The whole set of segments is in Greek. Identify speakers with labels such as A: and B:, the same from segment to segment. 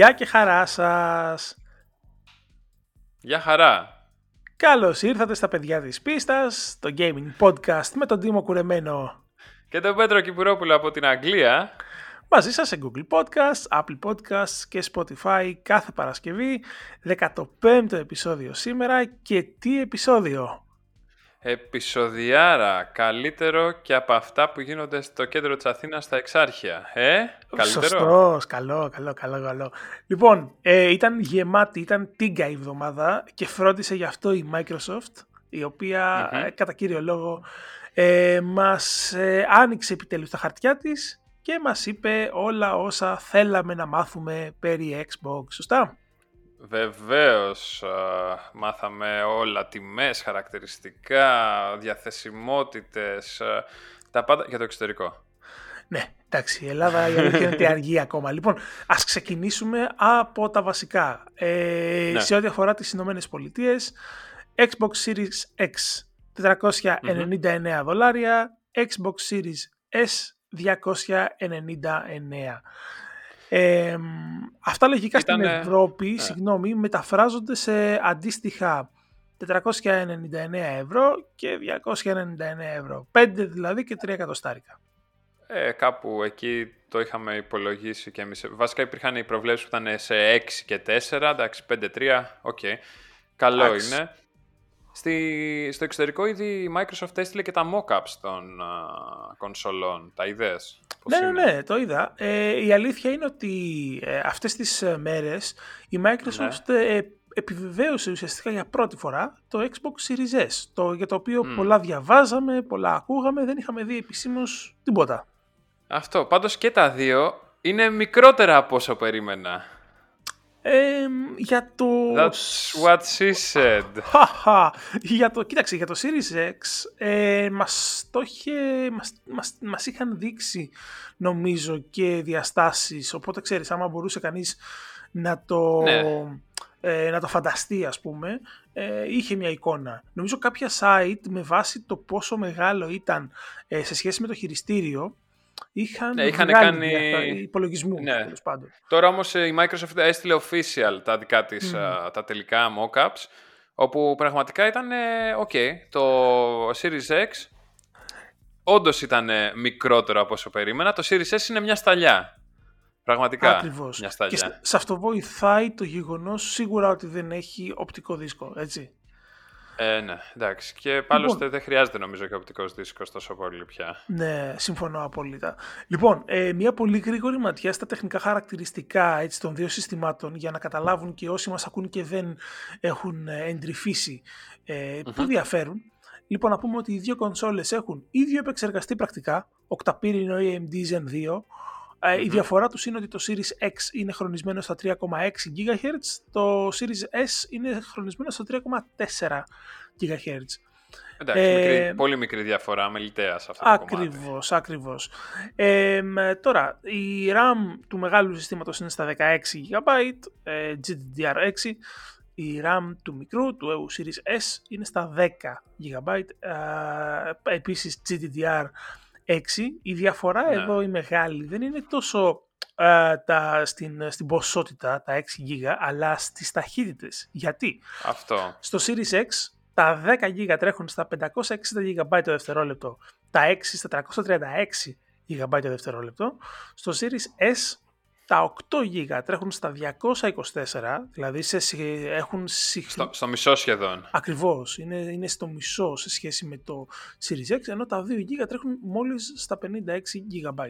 A: Γεια και χαρά σας.
B: Γεια χαρά.
A: Καλώς ήρθατε στα παιδιά της πίστας, το gaming podcast με τον Τίμο Κουρεμένο.
B: Και τον Πέτρο Κυπουρόπουλο από την Αγγλία.
A: Μαζί σας σε Google Podcasts, Apple Podcasts και Spotify κάθε Παρασκευή. 15ο επεισόδιο σήμερα και τι επεισόδιο;
B: Επισοδιάρα, καλύτερο και από αυτά που γίνονται στο κέντρο της Αθήνας στα Εξάρχεια. Ε, καλύτερο;
A: Σωστός, καλό, καλό, καλό, καλό. Λοιπόν, ε, ήταν γεμάτη, ήταν τίγκα η εβδομάδα και φρόντισε γι' αυτό η Microsoft, η οποια ε, κατά κύριο λόγο ε, μας ε, άνοιξε επιτέλους τα χαρτιά της και μας είπε όλα όσα θέλαμε να μάθουμε περί Xbox, σωστά;
B: Βεβαίως, μάθαμε όλα, τιμές, χαρακτηριστικά, διαθεσιμότητες, τα πάντα για το εξωτερικό.
A: Ναι, εντάξει, η Ελλάδα η αλήθεια είναι ότι αργεί ακόμα. Λοιπόν, ας ξεκινήσουμε από τα βασικά. Ε, ναι. Σε ό,τι αφορά τις Ηνωμένες Πολιτείες, Xbox Series X 499 δολάρια, Xbox Series S 299. Ε, αυτά λογικά στην Ευρώπη, ναι. συγγνώμη, μεταφράζονται σε αντίστοιχα 499 ευρώ και 299 ευρώ. 5 δηλαδή και 3 εκατοστάρικα.
B: Ε, κάπου εκεί το είχαμε υπολογίσει και εμείς. Βασικά υπήρχαν οι προβλέψεις που ήταν σε 6 και 4, εντάξει 5-3, οκέι. Okay. Καλό είναι. Στη, στο εξωτερικό ήδη η Microsoft έστειλε και τα mock-ups των uh, κονσολών. Τα είδες.
A: Ναι, ναι, ναι, το είδα. Ε, η αλήθεια είναι ότι ε, αυτές τις ε, μέρες η Microsoft ναι. ε, επιβεβαίωσε ουσιαστικά για πρώτη φορά το Xbox Series S, το, για το οποίο πολλά διαβάζαμε, πολλά ακούγαμε, δεν είχαμε δει επισήμως τίποτα.
B: Αυτό, πάντως και τα δύο είναι μικρότερα από όσο περίμενα.
A: Ε, για το...
B: That's what she said.
A: για το, κοίταξε, για το Series X ε, μας, το είχε, μας, μας, μας, είχαν δείξει νομίζω και διαστάσεις, οπότε ξέρεις, άμα μπορούσε κανείς να το, ναι. ε, να το φανταστεί ας πούμε, ε, είχε μια εικόνα. Νομίζω κάποια site με βάση το πόσο μεγάλο ήταν ε, σε σχέση με το χειριστήριο, είχαν, ναι, είχαν κάνει υπολογισμού ναι. πάντων.
B: Τώρα όμως ε, η Microsoft έστειλε official τα δικά της τα τελικά mockups όπου πραγματικά ήταν ok, το Series X όντως ήταν μικρότερο από όσο περίμενα το Series S είναι μια σταλιά Πραγματικά.
A: Ακριβώς. Μια σταλιά. Και σε αυτό βοηθάει το γεγονός σίγουρα ότι δεν έχει οπτικό δίσκο, έτσι.
B: Ε, ναι, εντάξει. Και πάλι λοιπόν, δεν χρειάζεται νομίζω και οπτικός δίσκος τόσο πολύ πια.
A: Ναι, συμφωνώ απόλυτα. Λοιπόν, ε, μια πολύ γρήγορη ματιά στα τεχνικά χαρακτηριστικά έτσι, των δύο συστημάτων για να καταλάβουν και όσοι μας ακούν και δεν έχουν ε, εντρυφήσει ε, που διαφέρουν. Λοιπόν, να πούμε ότι οι δύο κονσόλες έχουν ίδιο επεξεργαστή πρακτικά, οκταπύρινο AMD Zen 2, η διαφορά τους είναι ότι το Series X είναι χρονισμένο στα 3,6 GHz, το Series S είναι χρονισμένο στα 3,4 GHz.
B: Εντάξει, ε, πολύ μικρή διαφορά, μελιτέα σε αυτό
A: ακριβώς, το Ακριβώς, ε, τώρα, η RAM του μεγάλου συστήματος είναι στα 16 GB, ε, GDDR6, η RAM του μικρού, του EU Series S, είναι στα 10 GB, ε, επίσης GDDR 6. Η διαφορά ναι. εδώ η μεγάλη δεν είναι τόσο ε, τα, στην, στην ποσότητα, τα 6 GB, αλλά στις ταχύτητες. Γιατί;
B: Αυτό.
A: Στο Series X τα 10 GB τρέχουν στα 560 GB το δευτερόλεπτο, τα 6 στα 336 GB το δευτερόλεπτο. Στο Series S τα 8 GB τρέχουν στα 224, δηλαδή σε, έχουν...
B: Στο, στο μισό σχεδόν.
A: Ακριβώς, είναι, είναι στο μισό σε σχέση με το Series X, ενώ τα 2 GB τρέχουν μόλις στα 56 GB.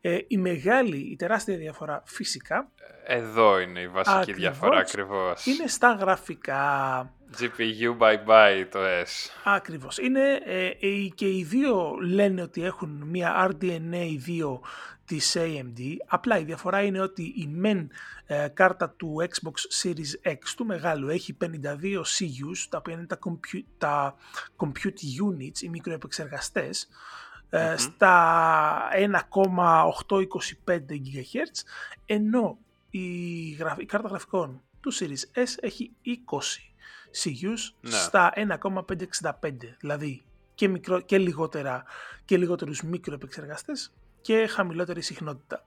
A: Ε, η μεγάλη, η τεράστια διαφορά φυσικά...
B: Εδώ είναι η βασική ακριβώς, διαφορά ακριβώς.
A: Είναι στα γραφικά.
B: GPU bye bye το S.
A: Ακριβώς. Είναι, ε, ε, και οι δύο λένε ότι έχουν μια RDNA 2 της AMD. Απλά η διαφορά είναι ότι η MEN ε, κάρτα του Xbox Series X του μεγάλου έχει 52 CUs, τα οποία είναι τα compute, τα compute units, οι μικροεπεξεργαστές, mm στα 1,825 GHz, ενώ η, η κάρτα γραφικών του Series S έχει 20 CUs ναι. στα 1,565, δηλαδή και, μικρό, και, λιγότερα, και λιγότερους μικροεπεξεργαστές και χαμηλότερη συχνότητα.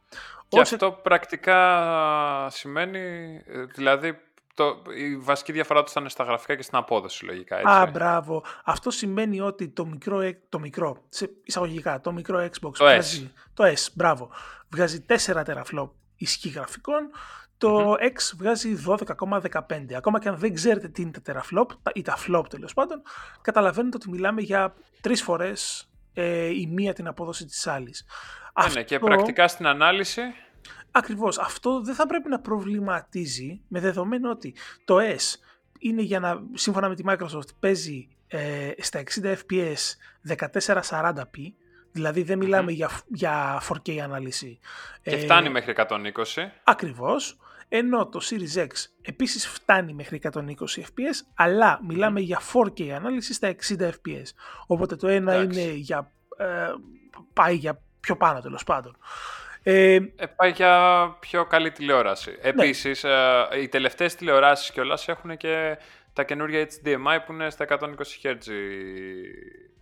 B: Και αυτό πρακτικά σημαίνει, ε, δηλαδή το, η βασική διαφορά τους θα είναι στα γραφικά και στην απόδοση λογικά. Έτσι.
A: Α, μπράβο. Αυτό σημαίνει ότι το μικρό, ε, το μικρό σε εισαγωγικά, το μικρό Xbox
B: το
A: βγάζει, S. το S, μπράβο, βγάζει 4 τεραφλόπ ισχύ γραφικών, το X βγάζει 12,15. Ακόμα και αν δεν ξέρετε τι είναι τα teraflop ή τα flop τέλος πάντων, καταλαβαίνετε ότι μιλάμε για τρεις φορές ε, η μία την απόδοση της άλλης.
B: Ναι, ναι, και πρακτικά στην ανάλυση
A: Ακριβώς. Αυτό δεν θα πρέπει να προβληματίζει με δεδομένο ότι το S είναι για να, σύμφωνα με τη Microsoft, παίζει ε, στα 60 fps 1440p, δηλαδή δεν μιλαμε για, για 4K ανάλυση.
B: Και ε, φτάνει μέχρι 120.
A: Ακριβώς. Ενώ το Series X επίσης φτάνει μέχρι 120 fps, αλλά μιλάμε για 4K ανάλυσης στα 60 fps. Οπότε το ένα είναι για, ε, πάει για πιο πάνω τέλος πάντων.
B: Ε, ε, πάει για πιο καλή τηλεόραση. Ναι. Επίσης, ε, οι τελευταίες τηλεοράσεις κιόλας έχουν και τα καινούργια HDMI που είναι στα 120 Hz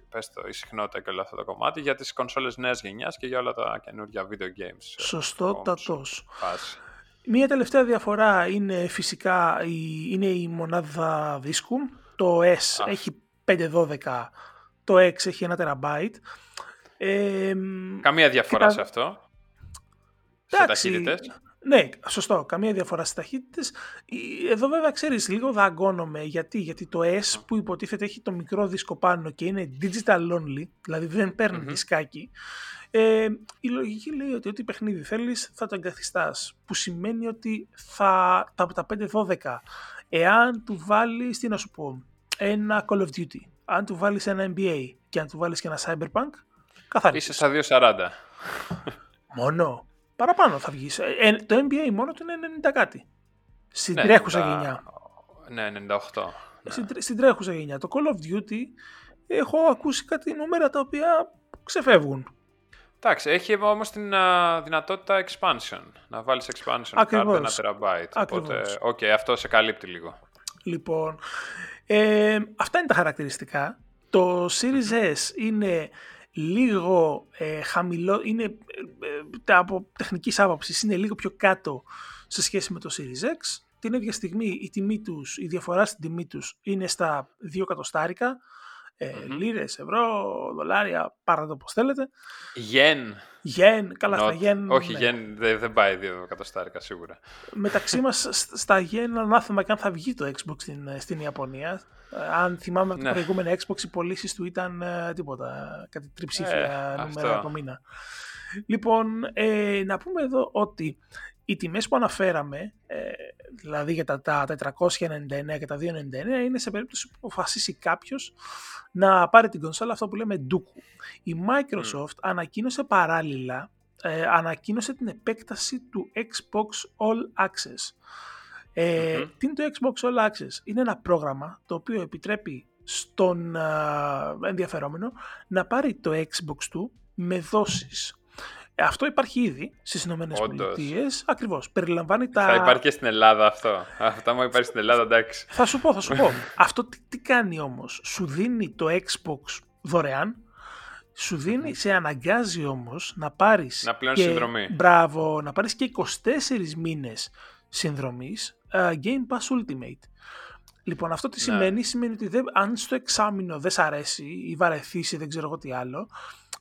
B: πες το, η συχνότητα και όλο αυτό το κομμάτι για τις κονσόλες νέας γενιάς και για όλα τα καινούργια video games.
A: Σωστότατος. Μία τελευταία διαφορά είναι φυσικά η, είναι η μονάδα δίσκου. Το S έχει 512, το X έχει 1 TB. Ε,
B: Καμία διαφορά σε αυτό.
A: Εντάξει, Ναι, σωστό. Καμία διαφορά στις ταχύτητες. Εδώ βέβαια ξέρεις, λίγο δαγκώνομαι. Γιατί, γιατί το S που υποτίθεται έχει το μικρό δίσκο πάνω και είναι digital only, δηλαδή δεν παίρνει mm δισκάκι. Ε, η λογική λέει ότι ό,τι παιχνίδι θέλεις θα το εγκαθιστάς. Που σημαίνει ότι θα, τα, τα 5-12, εάν του βάλεις, τι να σου πω, ένα Call of Duty, αν του βάλεις ένα NBA και αν του βάλεις και ένα Cyberpunk, καθαρίζεις.
B: Είσαι στα 240.
A: Μόνο. Παραπάνω θα βγεις. Ε, το NBA μόνο του είναι 90 κάτι. Στην ναι, τρέχουσα γενιά.
B: Ναι, 98.
A: Ναι. Στην, στην τρέχουσα γενιά. Το Call of Duty έχω ακούσει κάτι νούμερα τα οποία ξεφεύγουν.
B: Εντάξει, έχει όμως την δυνατότητα expansion. Να βάλεις expansion
A: Ακριβώς.
B: ένα terabyte. Οπότε, οκ, okay, αυτό σε καλύπτει λίγο.
A: Λοιπόν, ε, αυτά είναι τα χαρακτηριστικά. Το Series S είναι λίγο ε, χαμηλό, είναι ε, ε, από τεχνικής άποψης είναι λίγο πιο κάτω σε σχέση με το Series X. Την ίδια στιγμή η, τιμή τους, η διαφορά στην τιμή τους είναι στα 2 εκατοστάρικα, ε, mm-hmm. λίρες, ευρώ, δολάρια, πάρτε το πώς θέλετε.
B: Γεν.
A: Γεν, καλά, στα γεν.
B: Όχι, ναι. γεν δεν, δεν πάει 2 εκατοστάρικα σίγουρα.
A: Μεταξύ μας στα γεν ανάθεμα και αν θα βγει το Xbox στην, στην Ιαπωνία. Αν θυμάμαι από ναι. το προηγούμενο Xbox, οι πωλήσεις του ήταν ε, τίποτα, κάτι τριψήφια ε, νούμερα το μήνα. Λοιπόν, ε, να πούμε εδώ ότι οι τιμές που αναφέραμε, ε, δηλαδή για τα, τα 499 και τα 299, είναι σε περίπτωση που αποφασίσει κάποιος να πάρει την κονσόλα αυτό που λέμε ντούκου. Η Microsoft ανακοίνωσε παράλληλα, ε, ανακοίνωσε την επέκταση του Xbox All Access. Ε, Τι είναι το Xbox All Access? Είναι ένα πρόγραμμα το οποίο επιτρέπει στον ενδιαφερόμενο να πάρει το Xbox του με δόσεις. Ε, αυτό υπάρχει ήδη στις Ηνωμένες Πολιτείες. Ακριβώς. Περιλαμβάνει τα...
B: Θα υπάρχει και στην Ελλάδα αυτό. Αυτά μου υπάρχει στην Ελλάδα, εντάξει.
A: Θα σου πω, θα σου πω. αυτό τι, τι κάνει όμως; Σου δίνει το Xbox δωρεάν. Σου δίνει, σε αναγκάζει όμως να πάρεις...
B: Να πλέον συνδρομή.
A: Μπράβο, να πάρεις και 24 μήνες συνδρομής uh, Game Pass Ultimate. Λοιπόν, αυτό τι ναι. σημαίνει, σημαίνει ότι δεν, αν στο εξάμεινο δεν σ' αρέσει ή βαρεθείς ή δεν ξέρω εγώ τι άλλο,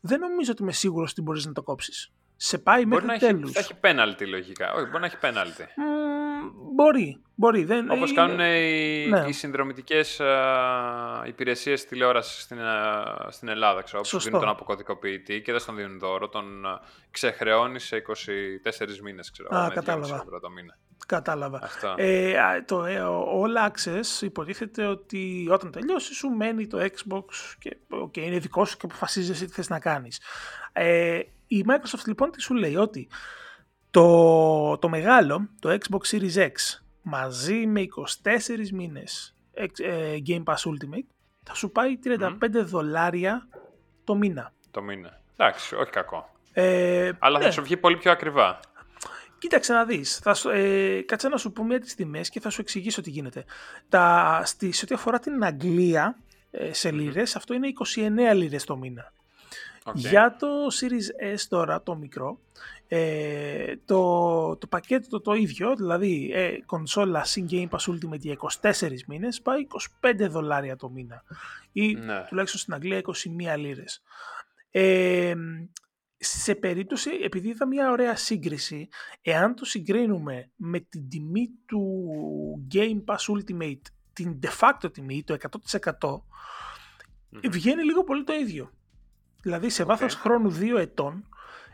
A: δεν νομίζω ότι είμαι σίγουρος ότι μπορείς να το κόψεις. Σε πάει μπορεί μέχρι τέλους.
B: Θα έχει πέναλτι λογικά. Όχι, μπορεί να έχει πέναλτι.
A: Mm, μπορεί. μπορεί. Δεν...
B: Όπως κάνουν οι, ναι. οι συνδρομητικές uh, υπηρεσίες τηλεόρασης στην, uh, στην Ελλάδα. Ξέρω, που δίνουν τον αποκωδικοποιητή και δεν στον δίνουν δώρο. Τον uh, ξεχρεώνει σε 24 μήνες. Ξέρω,
A: Α, κατάλαβα. Το μήνα. Κατάλαβα. Ε, το ε, All Access υποτίθεται ότι όταν τελειώσει σου μένει το Xbox και okay, είναι δικό σου και αποφασίζεσαι τι θες να κάνεις. Ε, η Microsoft λοιπόν τι σου λέει ότι το, το μεγάλο, το Xbox Series X μαζί με 24 μήνες ε, Game Pass Ultimate θα σου πάει 35 δολάρια το μήνα.
B: Το μήνα. Εντάξει, όχι κακό. Ε, Αλλά ναι. θα σου βγει πολύ πιο ακριβά.
A: Κοίταξε να δεις, θα, ε, κάτσε να σου πω μία τις τιμές και θα σου εξηγήσω τι γίνεται. Τα, στη, σε ό,τι αφορά την Αγγλία ε, σε λίρες, αυτό είναι 29 λίρες το μήνα. Για το Series S τώρα, το μικρό, ε, το, το πακέτο το, το ίδιο, δηλαδή ε, κονσόλα Sin Game Pass Ultimate για 24 μήνες, πάει 25 δολάρια το μήνα. Ή ναι. τουλάχιστον στην Αγγλία 21 λίρες. Ε, σε περίπτωση, επειδή είδα μια ωραία σύγκριση, εάν το συγκρίνουμε με την τιμή του Game Pass Ultimate, την de facto τιμή, το 100%, βγαίνει λίγο πολύ το ίδιο. Δηλαδή σε βάθος χρόνου δύο ετών,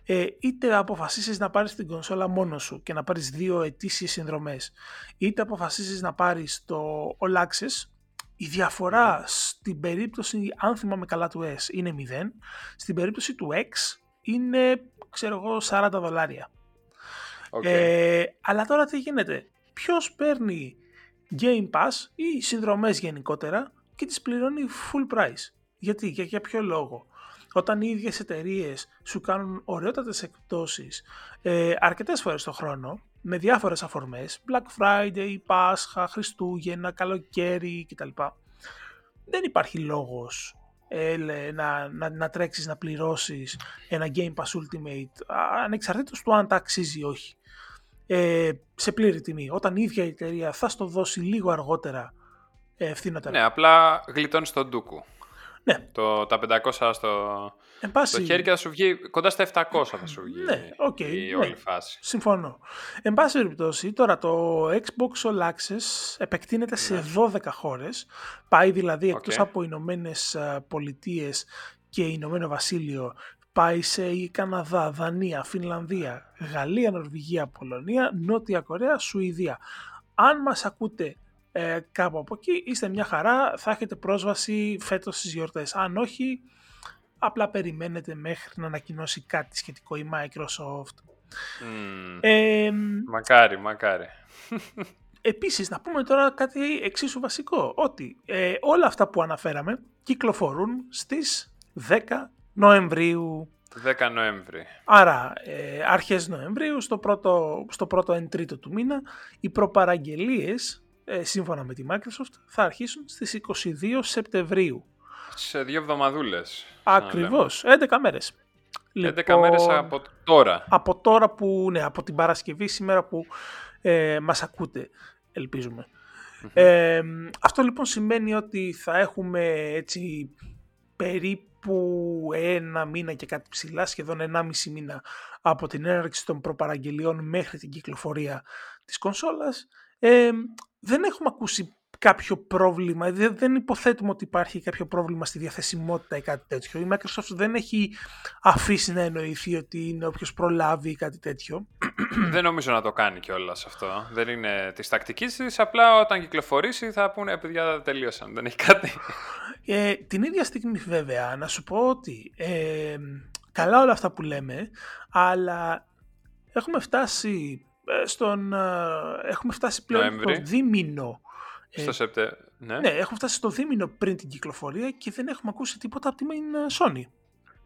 A: ε, είτε αποφασίσεις να πάρεις την κονσόλα μόνος σου και να πάρεις δύο ετήσιες συνδρομές, είτε αποφασίσεις να πάρεις το All Access, η διαφορά στην περίπτωση, αν θυμάμαι καλά του S, είναι 0. Στην περίπτωση του X είναι, ξέρω εγώ, 40 δολάρια. Ε, αλλά τώρα τι γίνεται; Ποιος παίρνει Game Pass ή συνδρομές γενικότερα και τις πληρώνει full price; Γιατί, για, για ποιο λόγο; Όταν οι ίδιες εταιρείες σου κάνουν ωραιότατες εκπτώσεις ε, αρκετές φορές το χρόνο, με διάφορες αφορμές, Black Friday, Πάσχα, Χριστούγεννα, καλοκαίρι κτλ. Δεν υπάρχει λόγος ε, να, να, να τρέξεις να πληρώσεις ένα Game Pass Ultimate ανεξαρτήτως του αν τα αξίζει ή όχι ε, σε πλήρη τιμή όταν η ίδια η εταιρεία θα στο δώσει λίγο αργότερα ε, φθηνότερα.
B: Ναι, απλά γλιτώνεις τον ντούκου.
A: Ναι.
B: Το, τα 500 στο, πάση... χέρι και θα σου βγει κοντά στα 700 θα σου βγει
A: ναι, okay,
B: η
A: ναι.
B: όλη φάση.
A: Συμφωνώ. Εν πάση περιπτώσει, τώρα το Xbox All Access επεκτείνεται σε 12 ναι. χώρες. Πάει δηλαδή okay. εκτός από Ηνωμένες Πολιτείες και Ηνωμένο Βασίλειο πάει σε Καναδά, Δανία, Φινλανδία, Γαλλία, Νορβηγία, Πολωνία, Νότια Κορέα, Σουηδία. Αν μας ακούτε ε, κάπου από εκεί, είστε μια χαρά, θα έχετε πρόσβαση φέτος στις γιορτές. Αν όχι, απλά περιμένετε μέχρι να ανακοινώσει κάτι σχετικό η Microsoft.
B: Ε, μακάρι, μακάρι.
A: Επίσης, να πούμε τώρα κάτι εξίσου βασικό, ότι ε, όλα αυτά που αναφέραμε κυκλοφορούν στις 10 Νοεμβρίου.
B: 10 Νοέμβρη.
A: Άρα, ε, αρχές Νοεμβρίου, στο πρώτο, στο πρώτο εν τρίτο του μήνα, οι προπαραγγελίες, ε, σύμφωνα με τη Microsoft, θα αρχίσουν στις 22 Σεπτεμβρίου.
B: Σε δύο εβδομαδούλες.
A: Ακριβώς, 11 μέρες.
B: 11 λοιπόν, μέρες από τώρα.
A: Από τώρα που, ναι, από την Παρασκευή, σήμερα που ε, μας ακούτε, Ε, αυτό λοιπόν σημαίνει ότι θα έχουμε έτσι περίπου ένα μήνα και κάτι ψηλά, σχεδόν 1,5 μήνα από την έναρξη των προπαραγγελιών μέχρι την κυκλοφορία της κονσόλας. Ε, δεν έχουμε ακούσει κάποιο πρόβλημα, δεν υποθέτουμε ότι υπάρχει κάποιο πρόβλημα στη διαθεσιμότητα ή κάτι τέτοιο. Η Microsoft δεν έχει αφήσει να εννοηθεί ότι είναι όποιος προλάβει ή κάτι τέτοιο.
B: Δεν νομίζω να το κάνει κιόλας αυτό. Δεν είναι της τακτικής της. Απλά όταν κυκλοφορήσει θα πούνε παιδιά τελείωσαν. Δεν έχει κάτι.
A: Ε, την ίδια στιγμή βέβαια να σου πω ότι ε, καλά όλα αυτά που λέμε, αλλά έχουμε φτάσει ε, στον, ε, έχουμε φτάσει πλέον στο δίμηνο
B: στο ε, Σεπτέ... ναι.
A: ναι, έχουμε φτάσει στο δίμηνο πριν την κυκλοφορία και δεν έχουμε ακούσει τίποτα από τη Sony.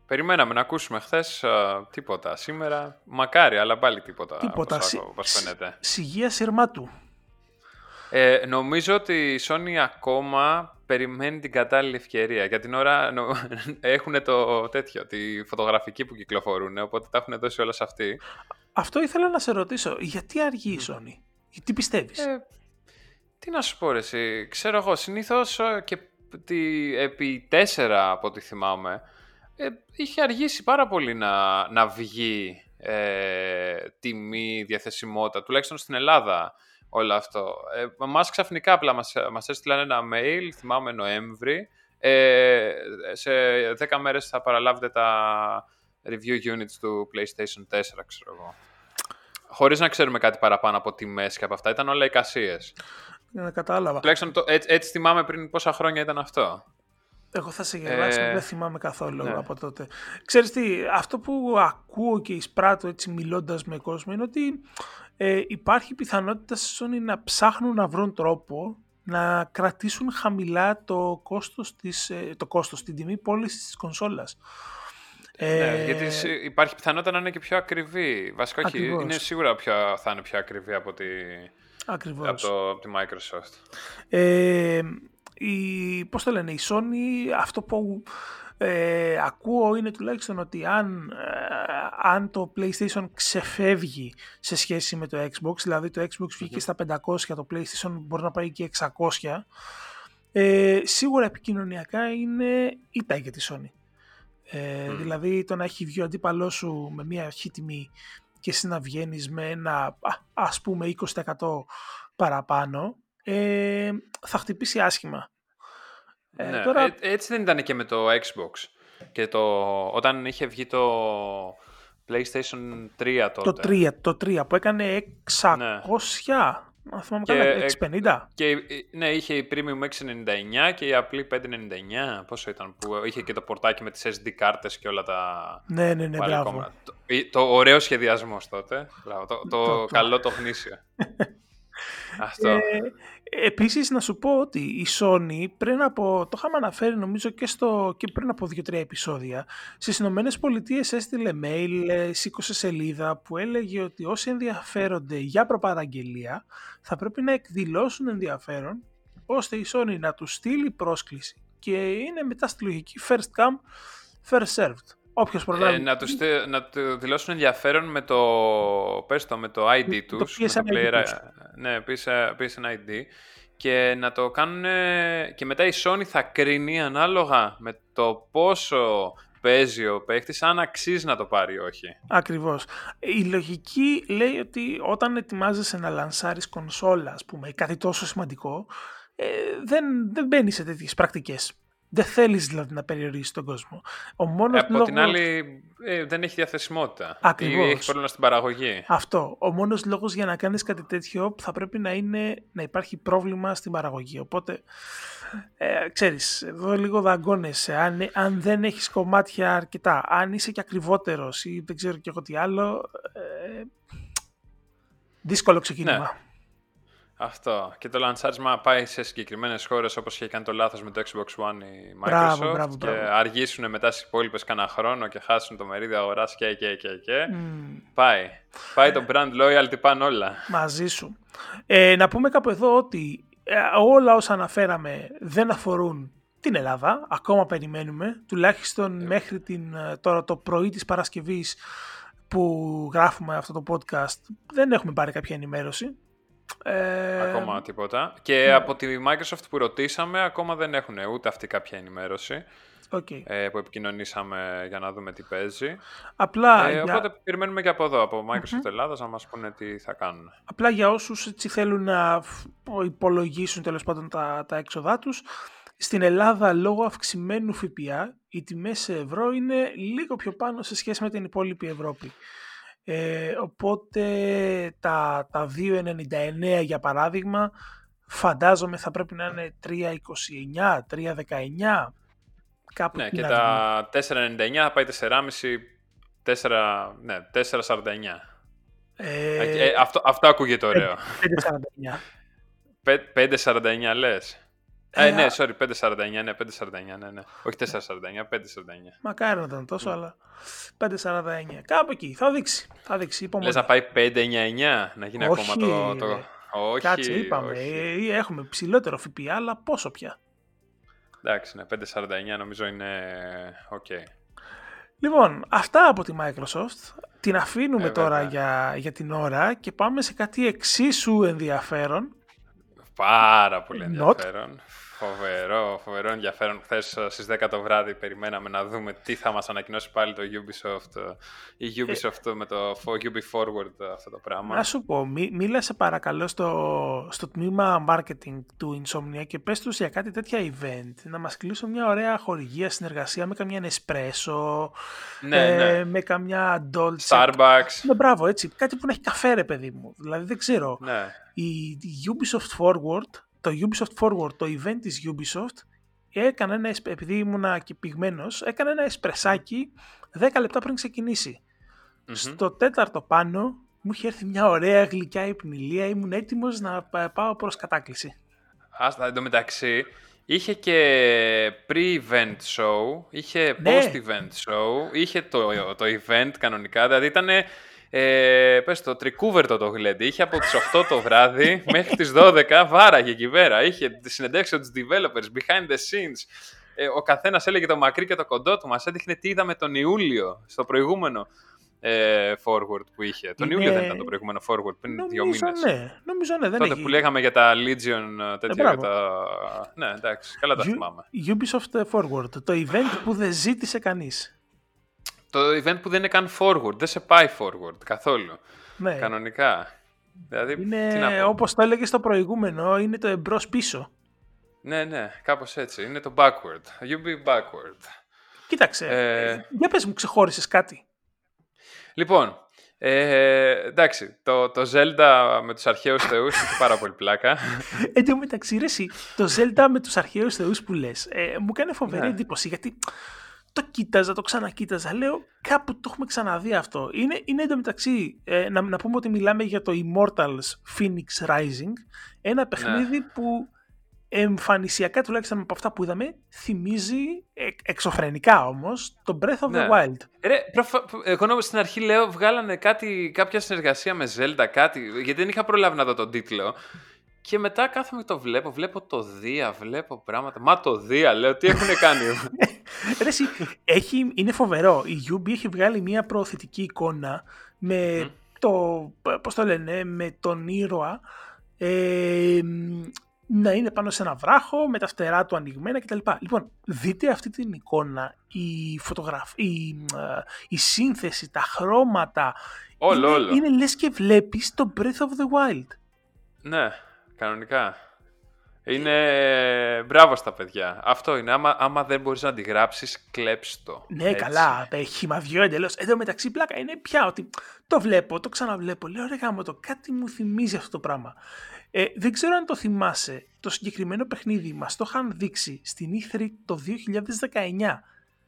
B: Περιμέναμε να ακούσουμε χθες τίποτα. Σήμερα μακάρι, αλλά πάλι τίποτα.
A: Τίποτα. Όπως, φαίνεται. Σιγεία σειρμάτου.
B: Ε, νομίζω ότι η Sony ακόμα περιμένει την κατάλληλη ευκαιρία. Για την ώρα νο... έχουν το τέτοιο, τη φωτογραφική που κυκλοφορούν, οπότε τα έχουν δώσει όλα σε αυτή.
A: Αυτό ήθελα να σε ρωτήσω. Γιατί αργεί η Sony, τι πιστεύεις; Ε,
B: τι να σου πω ρε, εσύ. Ξέρω εγώ, συνήθως ε, και τη, επί τέσσερα από ό,τι θυμάμαι, ε, είχε αργήσει πάρα πολύ να, να βγει ε, τιμή, διαθεσιμότητα, τουλάχιστον στην Ελλάδα όλο αυτό. Ε, μας ξαφνικά απλά μας, μας έστειλαν ένα mail, θυμάμαι Νοέμβρη, ε, σε 10 μέρες θα παραλάβετε τα review units του PlayStation 4, ξέρω εγώ. Χωρίς να ξέρουμε κάτι παραπάνω από τιμές και από αυτά, ήταν όλα εικασίες
A: να κατάλαβα.
B: Τουλάχιστον έτσι, έτσι θυμάμαι πριν πόσα χρόνια ήταν αυτό.
A: Εγώ θα σε γελάσω, ε... δεν θυμάμαι καθόλου ναι. από τότε. Ξέρεις τι, αυτό που ακούω και εισπράττω έτσι μιλώντας με κόσμο είναι ότι ε, υπάρχει πιθανότητα στη Sony να ψάχνουν να βρουν τρόπο να κρατήσουν χαμηλά το κόστος, της, ε, το κόστος την τιμή πώλησης της κονσόλας.
B: Ναι, ε... γιατί υπάρχει πιθανότητα να είναι και πιο ακριβή. Βασικά όχι, είναι σίγουρα πιο, θα είναι πιο ακριβή από τη,
A: Ακριβώς.
B: Από, το, από τη Microsoft.
A: Ε, η, πώς το λένε, η Sony αυτό που ε, ακούω είναι τουλάχιστον ότι αν, ε, αν το PlayStation ξεφεύγει σε σχέση με το Xbox, δηλαδή το Xbox βγήκε στα 500, το PlayStation μπορεί να πάει και 600, ε, σίγουρα επικοινωνιακά είναι ήττα για της Sony. Ε, Δηλαδή το να έχει βγει ο αντίπαλός σου με μια αρχή τιμή και εσύ να βγαίνεις με ένα ας πούμε 20% παραπάνω ε, θα χτυπήσει άσχημα.
B: Ε, ναι, τώρα... Ε, έτσι δεν ήταν και με το Xbox. Και το, όταν είχε βγει το PlayStation 3 τότε.
A: Το 3, το 3 που έκανε 600, ναι. Αν θυμάμαι καλά, 650.
B: Και, ναι, είχε η Premium 699 και η απλή 599. Πόσο ήταν που είχε και το πορτάκι με τις SD κάρτες και όλα τα...
A: Ναι, ναι, ναι, μπράβο.
B: Το, το, ωραίο σχεδιασμός τότε. το, το, καλό το γνήσιο. Αυτό. Ε,
A: επίσης να σου πω ότι η Sony πριν από, το είχαμε αναφέρει νομίζω και, στο, και πριν από δύο-τρία επεισόδια, στις Ηνωμένες Πολιτείες έστειλε mail, ε, σήκωσε σελίδα που έλεγε ότι όσοι ενδιαφέρονται για προπαραγγελία θα πρέπει να εκδηλώσουν ενδιαφέρον ώστε η Sony να τους στείλει πρόσκληση και είναι μετά στη λογική first come, first served. Όποιος προλάβει. Ε,
B: να, τους, να του δηλώσουν ενδιαφέρον με το, πες το, με το ID τους.
A: Το PSN ID τους.
B: Ναι, PSN ID. Και να το κάνουν και μετά η Sony θα κρίνει ανάλογα με το πόσο παίζει ο παίχτης, αν αξίζει να το πάρει ή όχι.
A: Ακριβώς. Η λογική λέει ότι όταν ετοιμάζεσαι να λανσάρεις κονσόλα, ας πούμε, κάτι τόσο σημαντικό, ε, δεν, δεν μπαίνει σε τέτοιες πρακτικές. Δεν θέλεις δηλαδή να περιορίσεις τον κόσμο.
B: Ο μόνος ε, από λόγος... την άλλη, ε, δεν έχει διαθεσιμότητα. Ακριβώς. Έχει πρόβλημα στην παραγωγή.
A: Αυτό. Ο μόνος λόγος για να κάνεις κάτι τέτοιο θα πρέπει να είναι να υπάρχει πρόβλημα στην παραγωγή. Οπότε, ε, ξέρεις, εδώ λίγο δαγκώνεσαι. Αν, αν δεν έχεις κομμάτια αρκετά, αν είσαι και ακριβότερος ή δεν ξέρω και εγώ τι άλλο. Ε, δύσκολο ξεκίνημα. Ναι.
B: Αυτό. Και το λανσάρισμα πάει σε συγκεκριμένες χώρες όπως είχε κάνει το λάθος με το Xbox One η Microsoft.
A: Μπράβο, μπράβο,
B: και αργήσουν μετά στις υπόλοιπες κανένα χρόνο και χάσουν το μερίδιο αγοράς και, και, και, και. Πάει. Πάει το brand loyalty πάνε όλα.
A: Μαζί σου. Ε, να πούμε κάπου εδώ ότι ε, όλα όσα αναφέραμε δεν αφορούν την Ελλάδα. Ακόμα περιμένουμε. Τουλάχιστον ε. μέχρι την, ε, τώρα το πρωί της Παρασκευής που γράφουμε αυτό το podcast δεν έχουμε πάρει κάποια ενημέρωση.
B: Ε... Ακόμα τίποτα. Και ναι. από τη Microsoft που ρωτήσαμε, ακόμα δεν έχουν ούτε αυτή κάποια ενημέρωση.
A: Okay.
B: Ε, που επικοινωνήσαμε για να δούμε τι παίζει.
A: Απλά,
B: ε, οπότε περιμένουμε και από εδώ, από Microsoft mm Ελλάδας, να μας πούνε τι θα κάνουν.
A: Απλά για όσους έτσι θέλουν να υπολογίσουν τέλος πάντων τα, τα έξοδά τους, στην Ελλάδα λόγω αυξημένου ΦΠΑ οι τιμές σε ευρώ είναι λίγο πιο πάνω σε σχέση με την υπόλοιπη Ευρώπη. Ε, οπότε τα, τα 2,99 για παράδειγμα φαντάζομαι θα πρέπει να είναι 3,29, 3,19 κάπου
B: Ναι και τα 4,99 θα πάει 4,5 4, ναι, 4,49 ε, ε, αυτό, αυτό ακούγεται ωραίο.
A: 5,49
B: 5,49 λες ε, ναι, sorry, 5,49, ναι, 5,49, ναι, ναι. Όχι 4,49, 5,49.
A: Μακάρι να ήταν τόσο, αλλά 5,49. Κάπου εκεί, θα δείξει. Θα δείξει υπομονή.
B: Λες να πάει 5,99, να γίνει όχι, ακόμα το... το...
A: Όχι, Κάτσε, είπαμε, όχι. Ε, έχουμε ψηλότερο ΦΠΑ, αλλά πόσο πια.
B: Εντάξει, ναι, 5,49 νομίζω είναι οκ.
A: Λοιπόν, αυτά από τη Microsoft. Την αφήνουμε ε, τώρα για, για την ώρα και πάμε σε κάτι εξίσου ενδιαφέρον.
B: Πάρα πολύ ενδιαφέρον. Φοβερό, φοβερό ενδιαφέρον. Χθες ε, στις 10 το βράδυ περιμέναμε να δούμε τι θα μας ανακοινώσει πάλι το Ubisoft. Ε, η Ubisoft με το Ubi Forward ε, αυτό το πράγμα.
A: Να σου πω, μίλα μίλασε παρακαλώ στο, στο τμήμα marketing του Insomnia και πες τους για κάτι τέτοια event. Να μας κλείσουν μια ωραία χορηγία, συνεργασία με καμιά Nespresso,
B: ναι, ναι.
A: με καμιά Dolce.
B: Starbucks.
A: Ναι, μπράβο, έτσι. Κάτι που να έχει καφέ, ρε παιδί μου. Δηλαδή δεν ξέρω.
B: Ναι.
A: Η Ubisoft Forward το Ubisoft Forward, το event της Ubisoft, έκανε ένα, επειδή ήμουνα και πυγμένος, έκανε ένα εσπρεσάκι 10 λεπτά πριν ξεκινησει Στο τέταρτο πάνω μου είχε έρθει μια ωραία γλυκιά υπνηλία, ήμουν έτοιμος να πάω προς κατάκληση.
B: Άστα, εντωμεταξύ, είχε και pre-event show, είχε ναι. post-event show, είχε το, το event κανονικά, δηλαδή ήταν ε, πες το, τρικούβερτο το γλέντι. Είχε από τις 8 το βράδυ μέχρι τις 12 βάραγε εκεί πέρα. Είχε συνεντεύξει τους developers, behind the scenes. ε, ο καθένας έλεγε το μακρύ και το κοντό του. Μας έδειχνε τι είδαμε τον Ιούλιο στο προηγούμενο ε, forward που είχε. Τον Ιούλιο δεν ήταν το προηγούμενο forward, πριν
A: νομίζω,
B: δύο μήνες.
A: Ναι, νομίζω ναι, δεν
B: Τότε
A: έχει.
B: που λέγαμε για τα Legion ε, τέτοια.
A: Ε,
B: για τα... Ναι, εντάξει, καλά τα
A: U-
B: θυμάμαι.
A: Ubisoft Forward, το event που δεν ζήτησε κανείς.
B: Το event που δεν είναι καν forward, δεν σε πάει forward καθόλου.
A: Ναι.
B: Κανονικά. Δηλαδή, τι να
A: Είναι,
B: πω.
A: όπως το έλεγες στο προηγούμενο, είναι το εμπρός πίσω.
B: Ναι, ναι, κάπως έτσι. Είναι το backward. You be backward.
A: Κοίταξε,
B: Ε,
A: ε, για πες μου, ξεχώρισες κάτι.
B: Λοιπόν, ε, εντάξει, το, το Zelda με τους αρχαίους θεούς έχει πάρα πολύ πλάκα.
A: Εν τω μεταξύ, ρε, εσύ, το Zelda με τους αρχαίους θεούς που λες, ε, μου κάνει φοβερή
B: Ναι.
A: εντύπωση, γιατί το κοίταζα, το ξανακοίταζα, λέω κάπου το έχουμε ξαναδεί αυτό. Είναι, είναι εντωμεταξύ, ε, να, να πούμε ότι μιλάμε για το Immortals Phoenix Rising, ένα παιχνίδι που εμφανισιακά τουλάχιστον από αυτά που είδαμε, θυμίζει ε, εξωφρενικά όμως το Breath of the
B: Ναι.
A: Wild.
B: Ρε, προφα... εγώ νόμιζα στην αρχή λέω βγάλανε κάτι, κάποια συνεργασία με Zelda, κάτι, γιατί δεν είχα προλάβει να δω τον τίτλο. Και μετά κάθομαι και το βλέπω, βλέπω το Δία, βλέπω πράγματα. Μα το Δία, λέω, τι έχουν κάνει;
A: Ρε, εσύ, έχει, είναι φοβερό. Η Ubi έχει βγάλει μια προωθητική εικόνα με το, πώς το λένε, με τον ήρωα ε, να είναι πάνω σε ένα βράχο με τα φτερά του ανοιγμένα κτλ. Λοιπόν, δείτε αυτή την εικόνα, η φωτογραφία, η, ε, η σύνθεση, τα χρώματα.
B: όλο,
A: είναι,
B: όλο.
A: είναι λες και βλέπεις το Breath of the Wild.
B: Ναι, κανονικά. Είναι μπράβο στα παιδιά. Αυτό είναι. Άμα, άμα δεν μπορείς να αντιγράψεις, κλέψ' το.
A: Ναι,
B: Έτσι.
A: καλά. Ε, χυμαδιό εντελώς. Εν τω μεταξύ, πλάκα είναι πια ότι το βλέπω, το ξαναβλέπω. Λέω ρε γάμο το, κάτι μου θυμίζει αυτό το πράγμα. Ε, δεν ξέρω αν το θυμάσαι. Το συγκεκριμένο παιχνίδι μας το είχαν δείξει στην E3 το 2019.